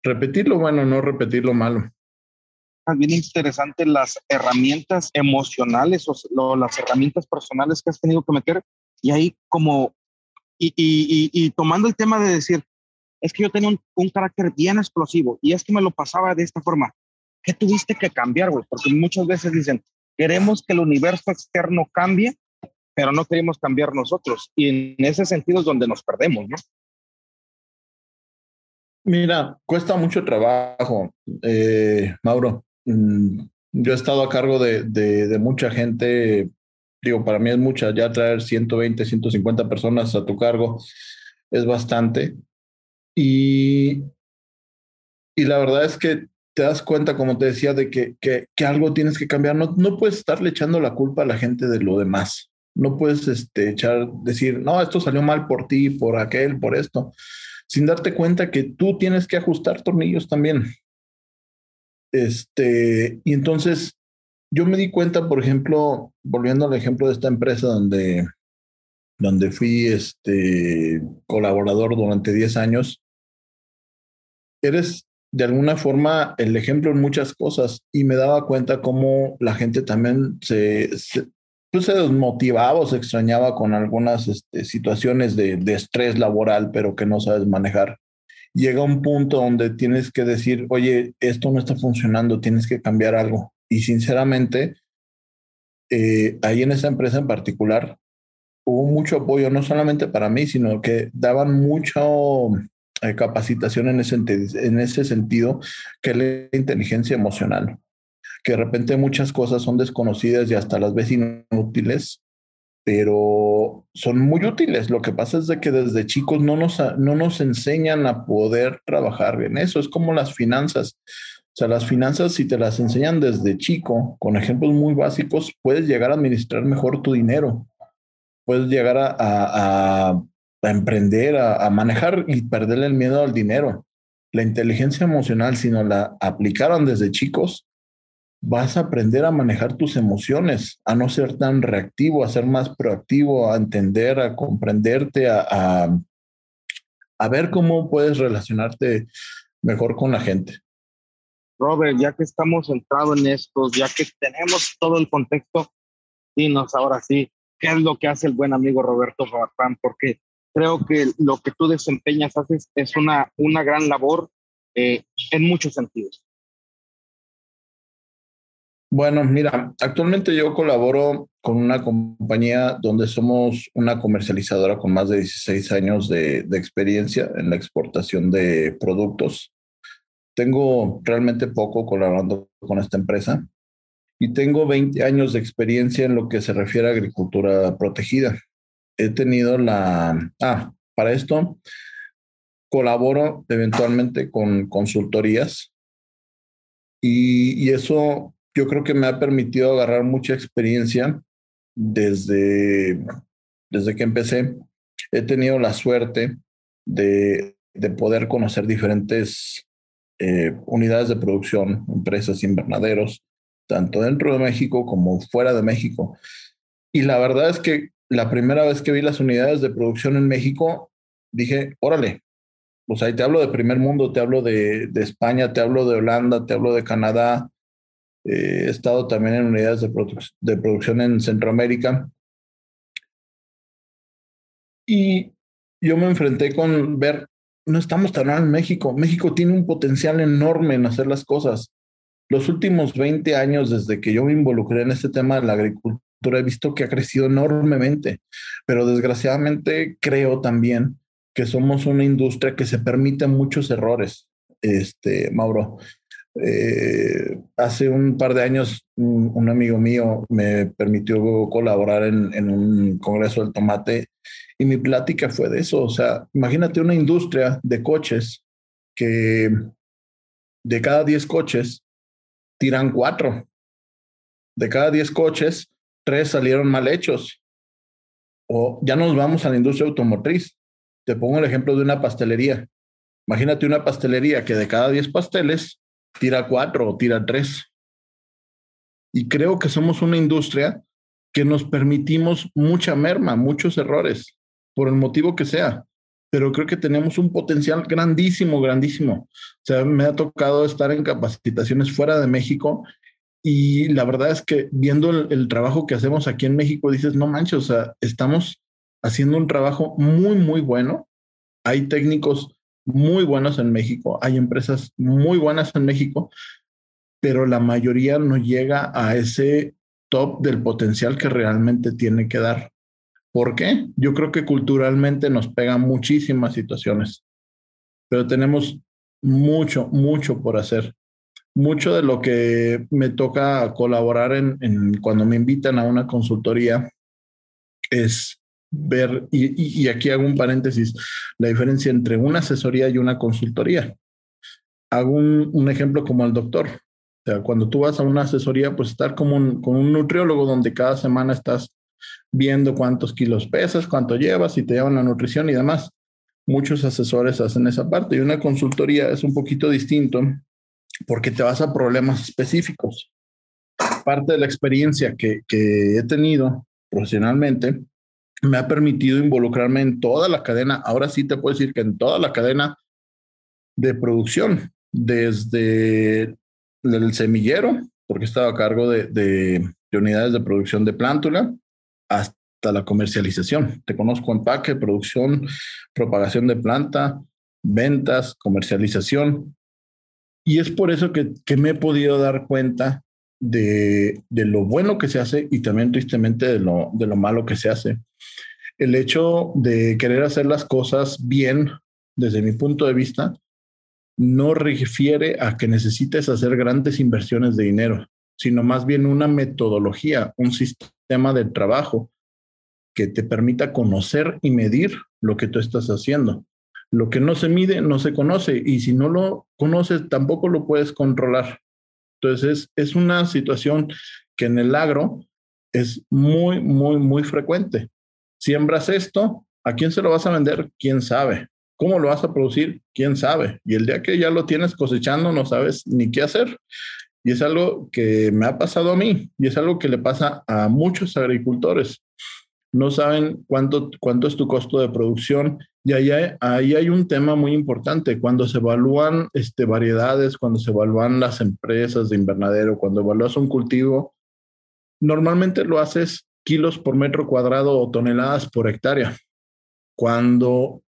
Repetir lo bueno, no repetir lo malo. Es bien interesante las herramientas emocionales o las herramientas personales que has tenido que meter y ahí como, y, y, y, tomando el tema de decir, es que yo tenía un, un, carácter bien explosivo y es que me lo pasaba de esta forma. ¿Qué tuviste que cambiar, güey? Porque muchas veces dicen, queremos que el universo externo cambie, pero no queremos cambiar nosotros. Y en ese sentido es donde nos perdemos, ¿no? Mira, cuesta mucho trabajo, eh, Mauro. Mm, yo he estado a cargo de, de, de, mucha gente, digo, para mí es mucha, ya traer 120, 150 personas a tu cargo es bastante. Y, y la verdad es que te das cuenta, como te decía, de que, que, que algo tienes que cambiar. No, no puedes estarle echando la culpa a la gente de lo demás. No puedes este, echar, decir, no, esto salió mal por ti, por aquel, por esto, sin darte cuenta que tú tienes que ajustar tornillos también. Este, y entonces yo me di cuenta, por ejemplo, volviendo al ejemplo de esta empresa donde, donde fui este, colaborador durante 10 años, eres de alguna forma el ejemplo en muchas cosas y me daba cuenta cómo la gente también se, se, pues se desmotivaba o se extrañaba con algunas este, situaciones de, de, estrés laboral, pero que no sabes manejar. Llega un punto donde tienes que decir, oye, esto no está funcionando, tienes que cambiar algo. Y sinceramente, eh, ahí en esa empresa en particular, hubo mucho apoyo, no solamente para mí, sino que daban mucho eh, capacitación en ese, en ese sentido, que es la inteligencia emocional, que de repente muchas cosas son desconocidas y hasta las ves inútiles, pero son muy útiles. Lo que pasa es de que desde chicos no nos, no nos enseñan a poder trabajar bien eso. Es como las finanzas. O sea, las finanzas, si te las enseñan desde chico, con ejemplos muy básicos, puedes llegar a administrar mejor tu dinero. Puedes llegar a, a, a emprender, a, a, manejar y perderle el miedo al dinero. La inteligencia emocional, si no la aplicaron desde chicos, vas a aprender a manejar tus emociones, a no ser tan reactivo, a ser más proactivo, a entender, a comprenderte, a, a, ver cómo puedes relacionarte mejor con la gente. Robert, ya que estamos centrados en estos, ya que tenemos todo el contexto, dinos ahora sí, ¿qué es lo que hace el buen amigo Roberto Farfán? Porque creo que lo que tú desempeñas es una, una gran labor eh, en muchos sentidos. Bueno, mira, actualmente yo colaboro con una compañía donde somos una comercializadora con más de 16 años de, de experiencia en la exportación de productos. Tengo realmente poco colaborando con esta empresa y tengo 20 años de experiencia en lo que se refiere a agricultura protegida he tenido la... Ah, para esto colaboro eventualmente con consultorías y, y, eso yo creo que me ha permitido agarrar mucha experiencia desde, desde que empecé. He tenido la suerte de, de poder conocer diferentes eh, unidades de producción, empresas, invernaderos, tanto dentro de México como fuera de México. Y la verdad es que la primera vez que vi las unidades de producción en México, dije, órale, pues ahí te hablo de primer mundo, te hablo de, de España, te hablo de Holanda, te hablo de Canadá, eh, he estado también en unidades de, produ de producción en Centroamérica. Y yo me enfrenté con ver, no estamos tan mal en México. México tiene un potencial enorme en hacer las cosas. Los últimos 20 años, desde que yo me involucré en este tema de la agricultura, he visto que ha crecido enormemente, pero desgraciadamente creo también que somos una industria que se permite muchos errores, este, Mauro. Eh, hace un par de años, un, amigo mío me permitió colaborar en, en, un congreso del tomate y mi plática fue de eso. O sea, imagínate una industria de coches que de cada 10 coches tiran cuatro. De cada 10 coches, tres salieron mal hechos. O ya nos vamos a la industria automotriz. Te pongo el ejemplo de una pastelería. Imagínate una pastelería que de cada 10 pasteles tira cuatro o tira tres. Y creo que somos una industria que nos permitimos mucha merma, muchos errores por el motivo que sea, pero creo que tenemos un potencial grandísimo, grandísimo. O sea, me ha tocado estar en capacitaciones fuera de México y la verdad es que viendo el, trabajo que hacemos aquí en México, dices, no manches, o sea, estamos haciendo un trabajo muy, muy bueno. Hay técnicos muy buenos en México, hay empresas muy buenas en México, pero la mayoría no llega a ese top del potencial que realmente tiene que dar. ¿Por qué? Yo creo que culturalmente nos pegan muchísimas situaciones, pero tenemos mucho, mucho por hacer. Mucho de lo que me toca colaborar en, cuando me invitan a una consultoría es ver, y, aquí hago un paréntesis, la diferencia entre una asesoría y una consultoría. Hago un, ejemplo como el doctor. Cuando tú vas a una asesoría, pues estar como un, con un nutriólogo donde cada semana estás viendo cuántos kilos pesas, cuánto llevas, si te llevan la nutrición y demás. Muchos asesores hacen esa parte y una consultoría es un poquito distinto porque te vas a problemas específicos. Parte de la experiencia que he tenido profesionalmente me ha permitido involucrarme en toda la cadena. Ahora sí te puedo decir que en toda la cadena de producción, desde el semillero, porque estaba a cargo de, de, de unidades de producción de plántula, hasta la comercialización. Te conozco empaque, producción, propagación de planta, ventas, comercialización. Y es por eso que me he podido dar cuenta de, de, lo bueno que se hace y también tristemente de lo, de lo malo que se hace. El hecho de querer hacer las cosas bien, desde mi punto de vista, no refiere a que necesites hacer grandes inversiones de dinero, sino más bien una metodología, un sistema tema de trabajo que te permita conocer y medir lo que tú estás haciendo. Lo que no se mide no se conoce y si no lo conoces tampoco lo puedes controlar. Entonces es, una situación que en el agro es muy, muy, muy frecuente. Siembras esto, ¿a quién se lo vas a vender? ¿Quién sabe? ¿Cómo lo vas a producir? ¿Quién sabe? Y el día que ya lo tienes cosechando no sabes ni qué hacer. Y es algo que me ha pasado a mí y es algo que le pasa a muchos agricultores. No saben cuánto, cuánto es tu costo de producción y ahí hay, ahí hay un tema muy importante. Cuando se evalúan este, variedades, cuando se evalúan las empresas de invernadero, cuando evalúas un cultivo, normalmente lo haces kilos por metro cuadrado o toneladas por hectárea. Cuando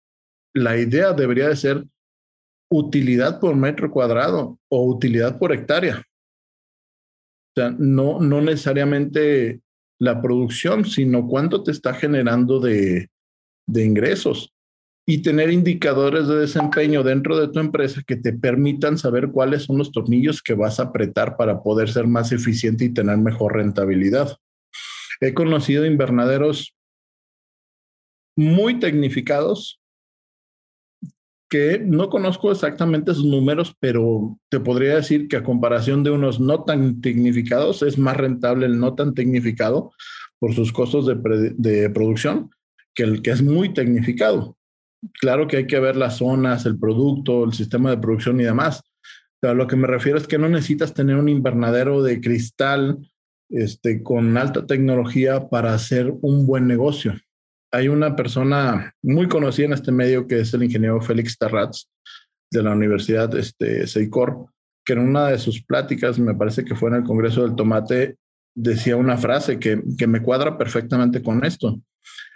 la idea debería de ser utilidad por metro cuadrado o utilidad por hectárea sea, no, no necesariamente la producción, sino cuánto te está generando de, de ingresos y tener indicadores de desempeño dentro de tu empresa que te permitan saber cuáles son los tornillos que vas a apretar para poder ser más eficiente y tener mejor rentabilidad. He conocido invernaderos muy tecnificados que no conozco exactamente sus números, pero te podría decir que a comparación de unos no tan tecnificados, es más rentable el no tan tecnificado por sus costos de, producción que el que es muy tecnificado. Claro que hay que ver las zonas, el producto, el sistema de producción y demás, pero a lo que me refiero es que no necesitas tener un invernadero de cristal este, con alta tecnología para hacer un buen negocio hay una persona muy conocida en este medio que es el ingeniero Félix Tarratz de la Universidad este, Seicor, que en una de sus pláticas, me parece que fue en el Congreso del Tomate, decía una frase que, que me cuadra perfectamente con esto.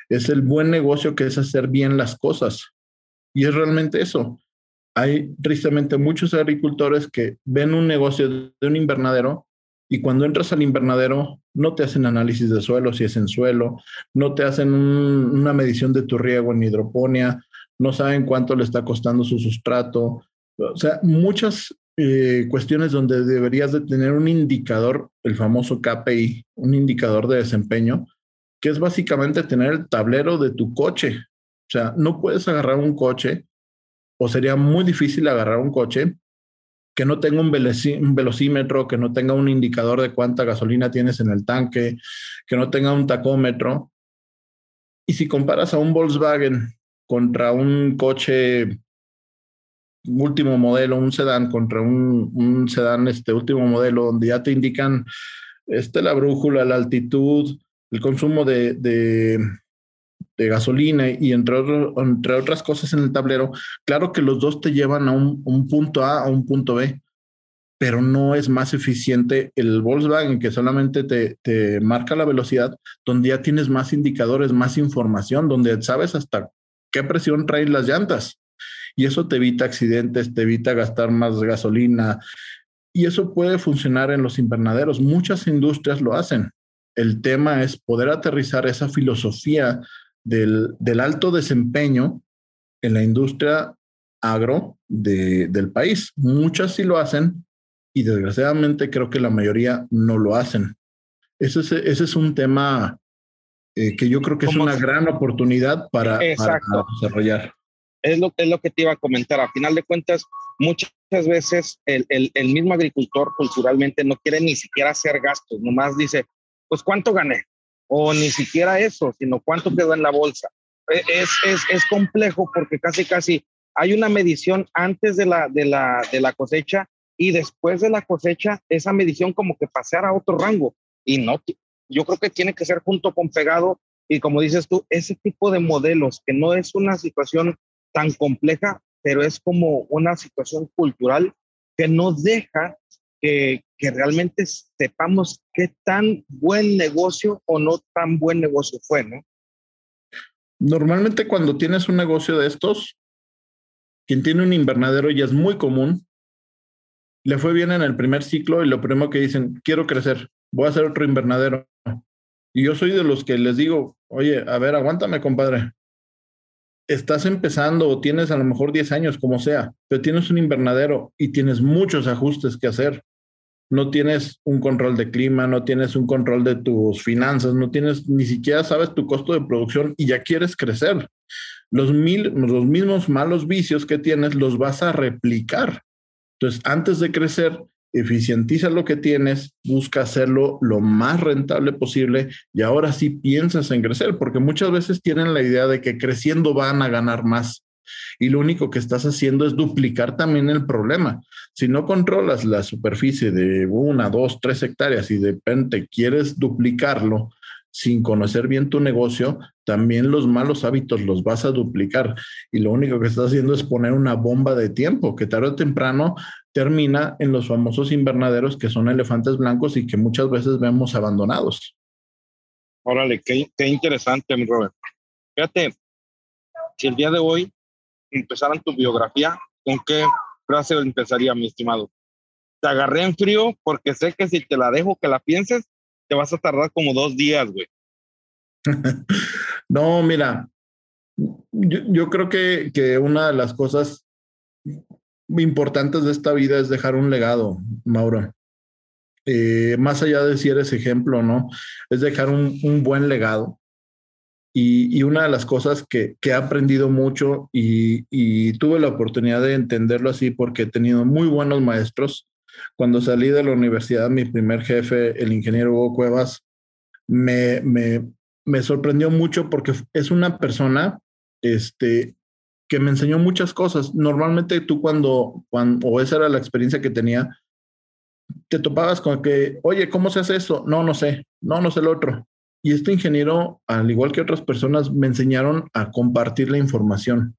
es el buen negocio que es hacer bien las cosas. Y es realmente eso. Hay tristemente muchos agricultores que ven un negocio de un invernadero y cuando entras al invernadero no te hacen análisis de suelo si es en suelo, no te hacen una medición de tu riego en hidroponía, no saben cuánto le está costando su sustrato. O sea, muchas eh, cuestiones donde deberías de tener un indicador, el famoso KPI, un indicador de desempeño, que es básicamente tener el tablero de tu coche. O sea, no puedes agarrar un coche, o sería muy difícil agarrar un coche que no tenga un, velocímetro, que no tenga un indicador de cuánta gasolina tienes en el tanque, que no tenga un tacómetro. Y si comparas a un Volkswagen contra un coche último modelo, un sedán contra un, sedán este último modelo, donde ya te indican este, la brújula, la altitud, el consumo de, de, gasolina y entre, otras cosas en el tablero, claro que los dos te llevan a un, un punto A a un punto B, pero no es más eficiente el Volkswagen que solamente te, te marca la velocidad, donde ya tienes más indicadores, más información, donde sabes hasta qué presión traen las llantas. Y eso te evita accidentes, te evita gastar más gasolina. Y eso puede funcionar en los invernaderos. Muchas industrias lo hacen. El tema es poder aterrizar esa filosofía del, del alto desempeño en la industria agro de, del país. Muchas sí lo hacen y desgraciadamente creo que la mayoría no lo hacen. Ese es, ese es un tema eh, que yo creo que es una gran oportunidad para, para, desarrollar. Es lo, es lo que te iba a comentar. A final de cuentas, muchas veces el, el, el mismo agricultor culturalmente no quiere ni siquiera hacer gastos, nomás dice, pues cuánto gané, o ni siquiera eso, sino cuánto quedó en la bolsa. E, es, es, es complejo porque casi, casi hay una medición antes de la, de, la, de la cosecha y después de la cosecha, esa medición como que pasar a otro rango. Y no, yo creo que tiene que ser junto con pegado y como dices tú, ese tipo de modelos, que no es una situación tan compleja, pero es como una situación cultural que no deja que, realmente sepamos qué tan buen negocio o no tan buen negocio fue, ¿no? Normalmente cuando tienes un negocio de estos, quien tiene un invernadero ya es muy común, le fue bien en el primer ciclo y lo primero que dicen, quiero crecer, voy a hacer otro invernadero. Y yo soy de los que les digo, oye, a ver, aguántame, compadre. Estás empezando o tienes a lo mejor 10 años, como sea, pero tienes un invernadero y tienes muchos ajustes que hacer. No tienes un control de clima, no tienes un control de tus finanzas, no tienes, ni siquiera sabes tu costo de producción y ya quieres crecer. Los, mil, los mismos malos vicios que tienes los vas a replicar. Entonces, antes de crecer, eficientiza lo que tienes, busca hacerlo lo más rentable posible y ahora sí piensas en crecer, porque muchas veces tienen la idea de que creciendo van a ganar más y lo único que estás haciendo es duplicar también el problema. Si no controlas la superficie de una, dos, tres hectáreas y de repente quieres duplicarlo, sin conocer bien tu negocio, también los malos hábitos los vas a duplicar. Y lo único que estás haciendo es poner una bomba de tiempo que tarde o temprano termina en los famosos invernaderos que son elefantes blancos y que muchas veces vemos abandonados. Órale, qué, qué interesante, mi Robert. Fíjate, si el día de hoy empezaran tu biografía, ¿con qué frase empezaría, mi estimado? Te agarré en frío porque sé que si te la dejo que la pienses, te vas a tardar como dos días, güey. no, mira, yo, creo que, que, una de las cosas importantes de esta vida es dejar un legado, Mauro. Eh, más allá de si eres ejemplo no, es dejar un, un buen legado. Y, una de las cosas que, que he aprendido mucho y, tuve la oportunidad de entenderlo así porque he tenido muy buenos maestros cuando salí de la universidad, mi primer jefe, el ingeniero Hugo Cuevas, me, me, me sorprendió mucho porque es una persona este, que me enseñó muchas cosas. Normalmente tú cuando, cuando, o esa era la experiencia que tenía, te topabas con que, oye, ¿cómo se hace eso? No, no sé, no, no sé el otro. Y este ingeniero, al igual que otras personas, me enseñaron a compartir la información.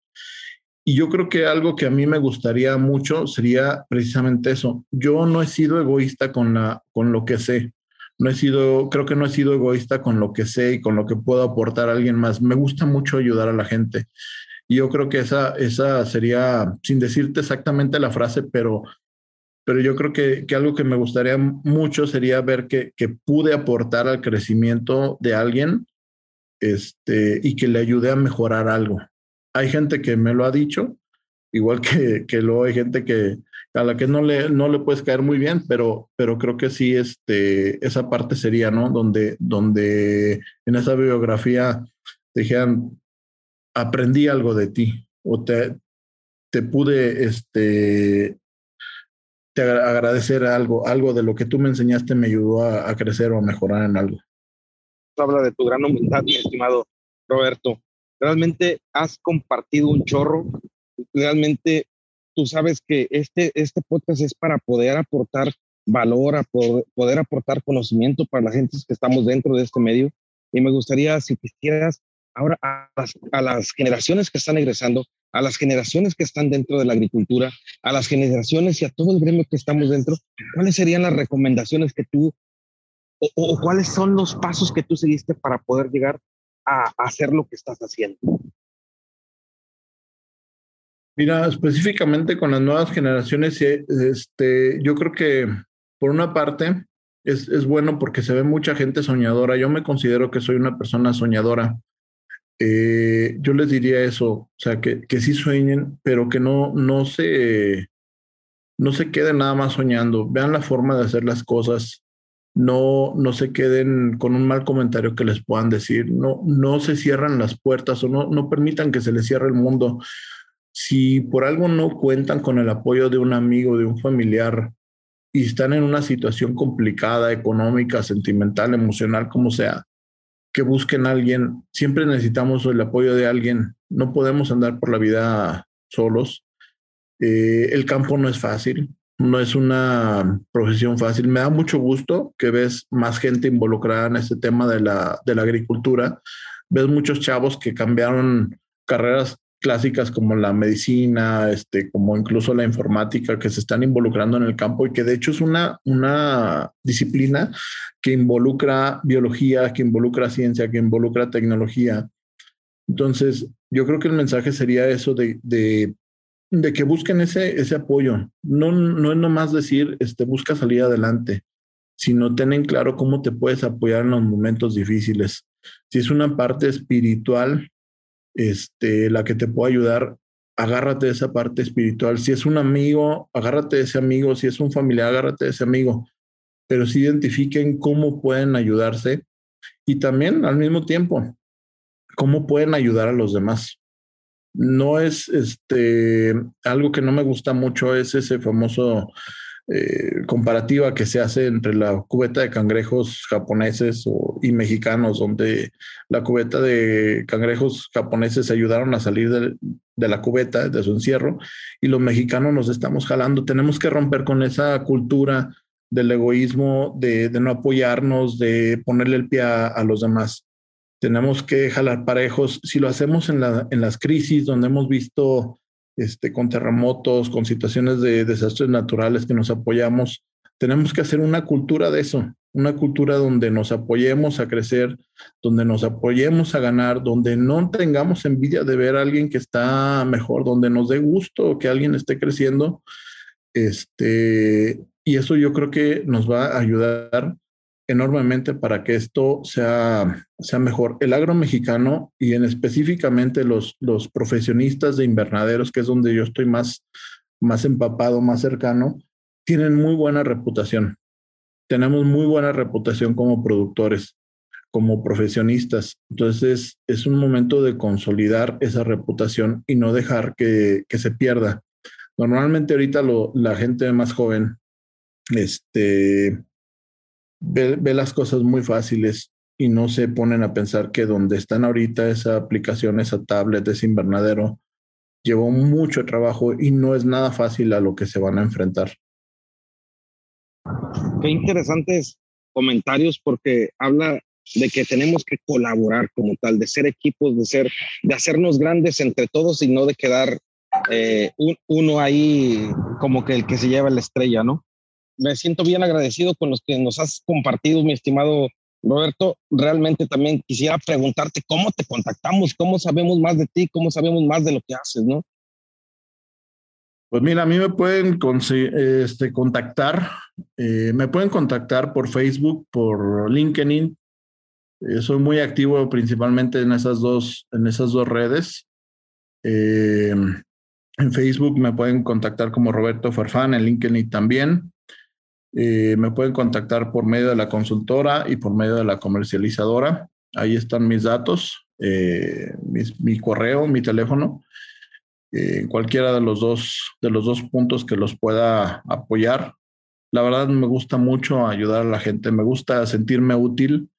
Y yo creo que algo que a mí me gustaría mucho sería precisamente eso. Yo no he sido egoísta con, la, con lo que sé. no he sido, creo que no he sido egoísta con lo que sé y con lo que puedo aportar a alguien más. Me gusta mucho ayudar a la gente. Y yo creo que esa, esa sería, sin decirte exactamente la frase, pero, pero yo creo que, que algo que me gustaría mucho sería ver que, que pude aportar al crecimiento de alguien este, y que le ayude a mejorar algo. Hay gente que me lo ha dicho, igual que, que luego hay gente que a la que no le, no le puedes caer muy bien, pero, pero creo que sí, este, esa parte sería, ¿no? Donde, donde en esa biografía dijeran, aprendí algo de ti o te, te pude este, te agradecer algo, algo de lo que tú me enseñaste me ayudó a, crecer o a mejorar en algo. Habla de tu gran humildad, mi estimado Roberto. Realmente has compartido un chorro. Realmente tú sabes que este, este podcast es para poder aportar valor, a poder, poder aportar conocimiento para la gente que estamos dentro de este medio. Y me gustaría, si quisieras, ahora a las, a las generaciones que están egresando, a las generaciones que están dentro de la agricultura, a las generaciones y a todo el gremio que estamos dentro, ¿cuáles serían las recomendaciones que tú o, o cuáles son los pasos que tú seguiste para poder llegar a, a hacer lo que estás haciendo? Mira, específicamente con las nuevas generaciones, este, yo creo que por una parte es, es, bueno porque se ve mucha gente soñadora. Yo me considero que soy una persona soñadora. Eh, yo les diría eso, o sea, que, que sí sueñen, pero que no, no, se, no se queden nada más soñando. Vean la forma de hacer las cosas. No, no se queden con un mal comentario que les puedan decir. No, no se cierran las puertas o no, no permitan que se les cierre el mundo si por algo no cuentan con el apoyo de un amigo, de un familiar, y están en una situación complicada, económica, sentimental, emocional, como sea, que busquen a alguien. Siempre necesitamos el apoyo de alguien. No podemos andar por la vida solos. Eh, el campo no es fácil, no es una profesión fácil. Me da mucho gusto que ves más gente involucrada en este tema de la, de la agricultura. Ves muchos chavos que cambiaron carreras clásicas como la medicina, este, como incluso la informática, que se están involucrando en el campo y que de hecho es una, una disciplina que involucra biología, que involucra ciencia, que involucra tecnología. Entonces, yo creo que el mensaje sería eso de, de, de que busquen ese, ese apoyo. No, no es nomás decir, este, busca salir adelante, sino ten claro cómo te puedes apoyar en los momentos difíciles. Si es una parte espiritual, este, la que te pueda ayudar, agárrate de esa parte espiritual. Si es un amigo, agárrate de ese amigo. Si es un familiar, agárrate de ese amigo. Pero sí identifiquen cómo pueden ayudarse y también al mismo tiempo, cómo pueden ayudar a los demás. No es este algo que no me gusta mucho, es ese famoso eh, comparativa que se hace entre la cubeta de cangrejos japoneses y mexicanos, donde la cubeta de cangrejos japoneses ayudaron a salir de, la cubeta, de su encierro, y los mexicanos nos estamos jalando. Tenemos que romper con esa cultura del egoísmo, de, no apoyarnos, de ponerle el pie a, los demás. Tenemos que jalar parejos. Si lo hacemos en las crisis, donde hemos visto este, con terremotos, con situaciones de desastres naturales que nos apoyamos. Tenemos que hacer una cultura de eso, una cultura donde nos apoyemos a crecer, donde nos apoyemos a ganar, donde no tengamos envidia de ver a alguien que está mejor, donde nos dé gusto que alguien esté creciendo. Este, y eso yo creo que nos va a ayudar enormemente para que esto sea, sea mejor. El agro mexicano y en específicamente los, los profesionistas de invernaderos, que es donde yo estoy más, más empapado, más cercano, tienen muy buena reputación. Tenemos muy buena reputación como productores, como profesionistas. Entonces es un momento de consolidar esa reputación y no dejar que, que se pierda. Normalmente ahorita lo, la gente más joven, este, ve, las cosas muy fáciles y no se ponen a pensar que donde están ahorita esa aplicación, esa tablet, ese invernadero, llevó mucho trabajo y no es nada fácil a lo que se van a enfrentar. Qué interesantes comentarios porque habla de que tenemos que colaborar como tal, de ser equipos, de ser, de hacernos grandes entre todos y no de quedar eh, un, uno ahí como que el que se lleva la estrella, ¿no? Me siento bien agradecido con los que nos has compartido, mi estimado Roberto. Realmente también quisiera preguntarte cómo te contactamos, cómo sabemos más de ti, cómo sabemos más de lo que haces, ¿no? Pues mira, a mí me pueden este, contactar, eh, me pueden contactar por Facebook, por LinkedIn. Eh, soy muy activo principalmente en esas dos, en esas dos redes. Eh, en Facebook me pueden contactar como Roberto Farfán, en LinkedIn también. Eh, me pueden contactar por medio de la consultora y por medio de la comercializadora. Ahí están mis datos, eh, mi correo, mi teléfono. Eh, cualquiera de los dos de los dos puntos que los pueda apoyar. La verdad me gusta mucho ayudar a la gente, me gusta sentirme útil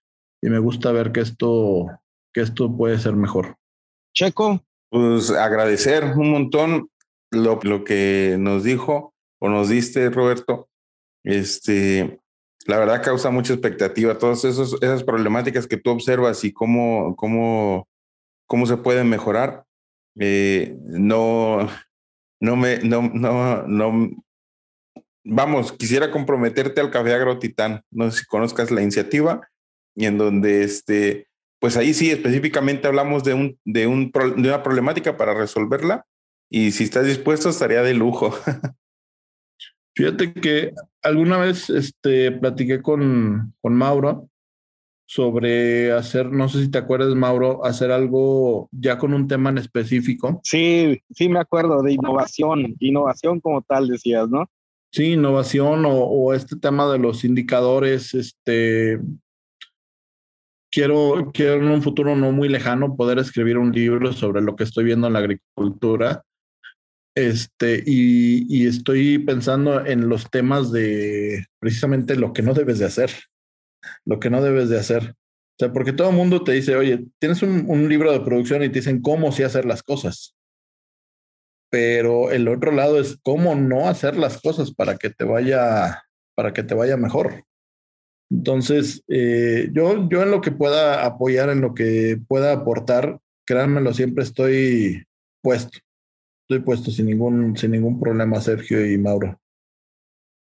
y me gusta ver que esto que esto puede ser mejor. Checo, pues agradecer un montón lo, lo que nos dijo o nos diste, Roberto. Este, la verdad causa mucha expectativa, todas esos, esas problemáticas que tú observas y cómo, cómo, cómo se pueden mejorar. Eh, no, no me, no, no, no, vamos, quisiera comprometerte al Café Agro Titán. No sé si conozcas la iniciativa y en donde este, pues ahí sí específicamente hablamos de, un, de, un, de una problemática para resolverla y si estás dispuesto estaría de lujo. Fíjate que alguna vez este, platiqué con, con Mauro sobre hacer, no sé si te acuerdas, Mauro, hacer algo ya con un tema en específico. Sí, sí me acuerdo de innovación, innovación como tal decías, ¿no? Sí, innovación o, o este tema de los indicadores, este, quiero, quiero en un futuro no muy lejano poder escribir un libro sobre lo que estoy viendo en la agricultura. Este, y, estoy pensando en los temas de precisamente lo que no debes de hacer, lo que no debes de hacer. O sea, porque todo el mundo te dice, oye, tienes un, un libro de producción y te dicen cómo sí hacer las cosas. Pero el otro lado es cómo no hacer las cosas para que te vaya, para que te vaya mejor. Entonces, eh, yo, yo en lo que pueda apoyar, en lo que pueda aportar, créanmelo, siempre estoy puesto. Estoy puesto sin ningún, sin ningún problema, Sergio y Mauro.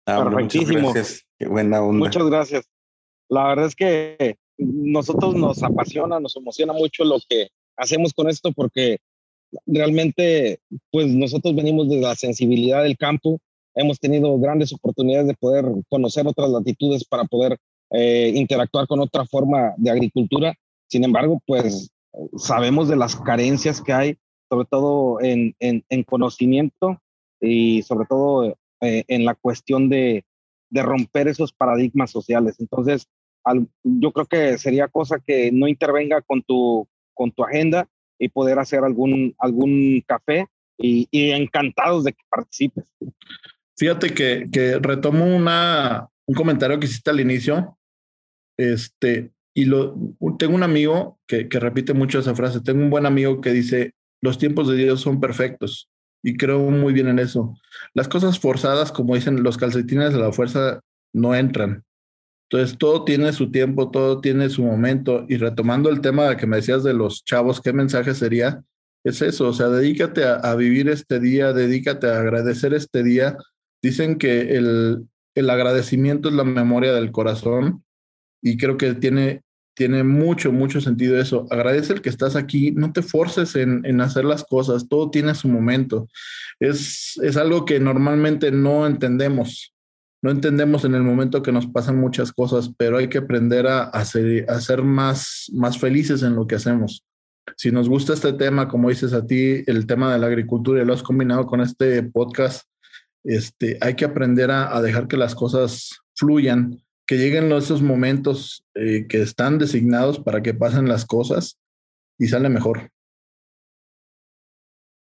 Ah, Perfectísimo. Muchas gracias. Qué buena onda. Muchas gracias. La verdad es que nosotros nos apasiona, nos emociona mucho lo que hacemos con esto porque realmente, pues nosotros venimos de la sensibilidad del campo, hemos tenido grandes oportunidades de poder conocer otras latitudes para poder eh, interactuar con otra forma de agricultura. Sin embargo, pues sabemos de las carencias que hay, sobre todo en, en, conocimiento y sobre todo eh, en la cuestión de, de, romper esos paradigmas sociales. Entonces, yo creo que sería cosa que no intervenga con tu, con tu agenda y poder hacer algún, algún café y, y encantados de que participes. Fíjate que, que retomo una, un comentario que hiciste al inicio este, y lo, tengo un amigo que, que repite mucho esa frase. Tengo un buen amigo que dice, los tiempos de Dios son perfectos. Y creo muy bien en eso. Las cosas forzadas, como dicen los calcetines de la fuerza, no entran. Entonces, todo tiene su tiempo, todo tiene su momento. Y retomando el tema que me decías de los chavos, ¿qué mensaje sería? Es eso, o sea, dedícate a, a vivir este día, dedícate a agradecer este día. Dicen que el, el agradecimiento es la memoria del corazón y creo que tiene, tiene mucho, mucho sentido eso. Agradece el que estás aquí, no te forces en, en hacer las cosas, todo tiene su momento. Es, es algo que normalmente no entendemos. No entendemos en el momento que nos pasan muchas cosas, pero hay que aprender a, a, ser, más, más felices en lo que hacemos. Si nos gusta este tema, como dices a ti, el tema de la agricultura y lo has combinado con este podcast, este, hay que aprender a, a dejar que las cosas fluyan que lleguen esos momentos eh, que están designados para que pasen las cosas y sale mejor.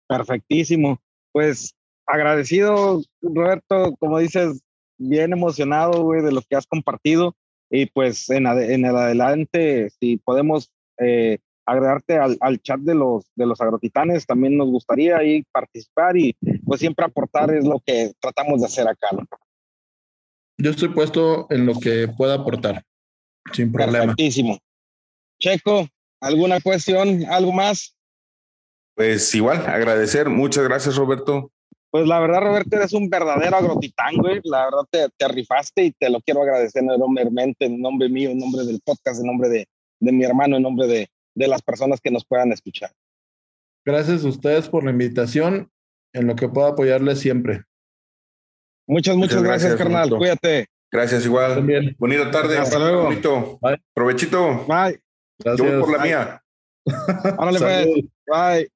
Perfectísimo. Pues agradecido, Roberto, como dices, bien emocionado, güey, de lo que has compartido. Y pues en, el adelante, si podemos eh, agregarte al, al, chat de los, de los agrotitanes, también nos gustaría ahí participar y pues siempre aportar es lo que tratamos de hacer acá. Yo estoy puesto en lo que pueda aportar, sin problema. Perfectísimo. Checo, ¿alguna cuestión? ¿Algo más? Pues igual, agradecer. Muchas gracias, Roberto, Pues la verdad, Roberto, eres un verdadero agrotitán, güey. La verdad, te, te rifaste y te lo quiero agradecer enormemente en nombre mío, en nombre del podcast, en nombre de, de mi hermano, en nombre de, de las personas que nos puedan escuchar. Gracias a ustedes por la invitación. En lo que pueda apoyarles siempre. Muchas, muchas, gracias, carnal. Cuídate. Gracias, igual. También. Bonita tarde. Hasta luego. Bonito. Bye. Provechito. Bye. Gracias. Yo voy por la Bye. mía. Pues. Salud. Bye.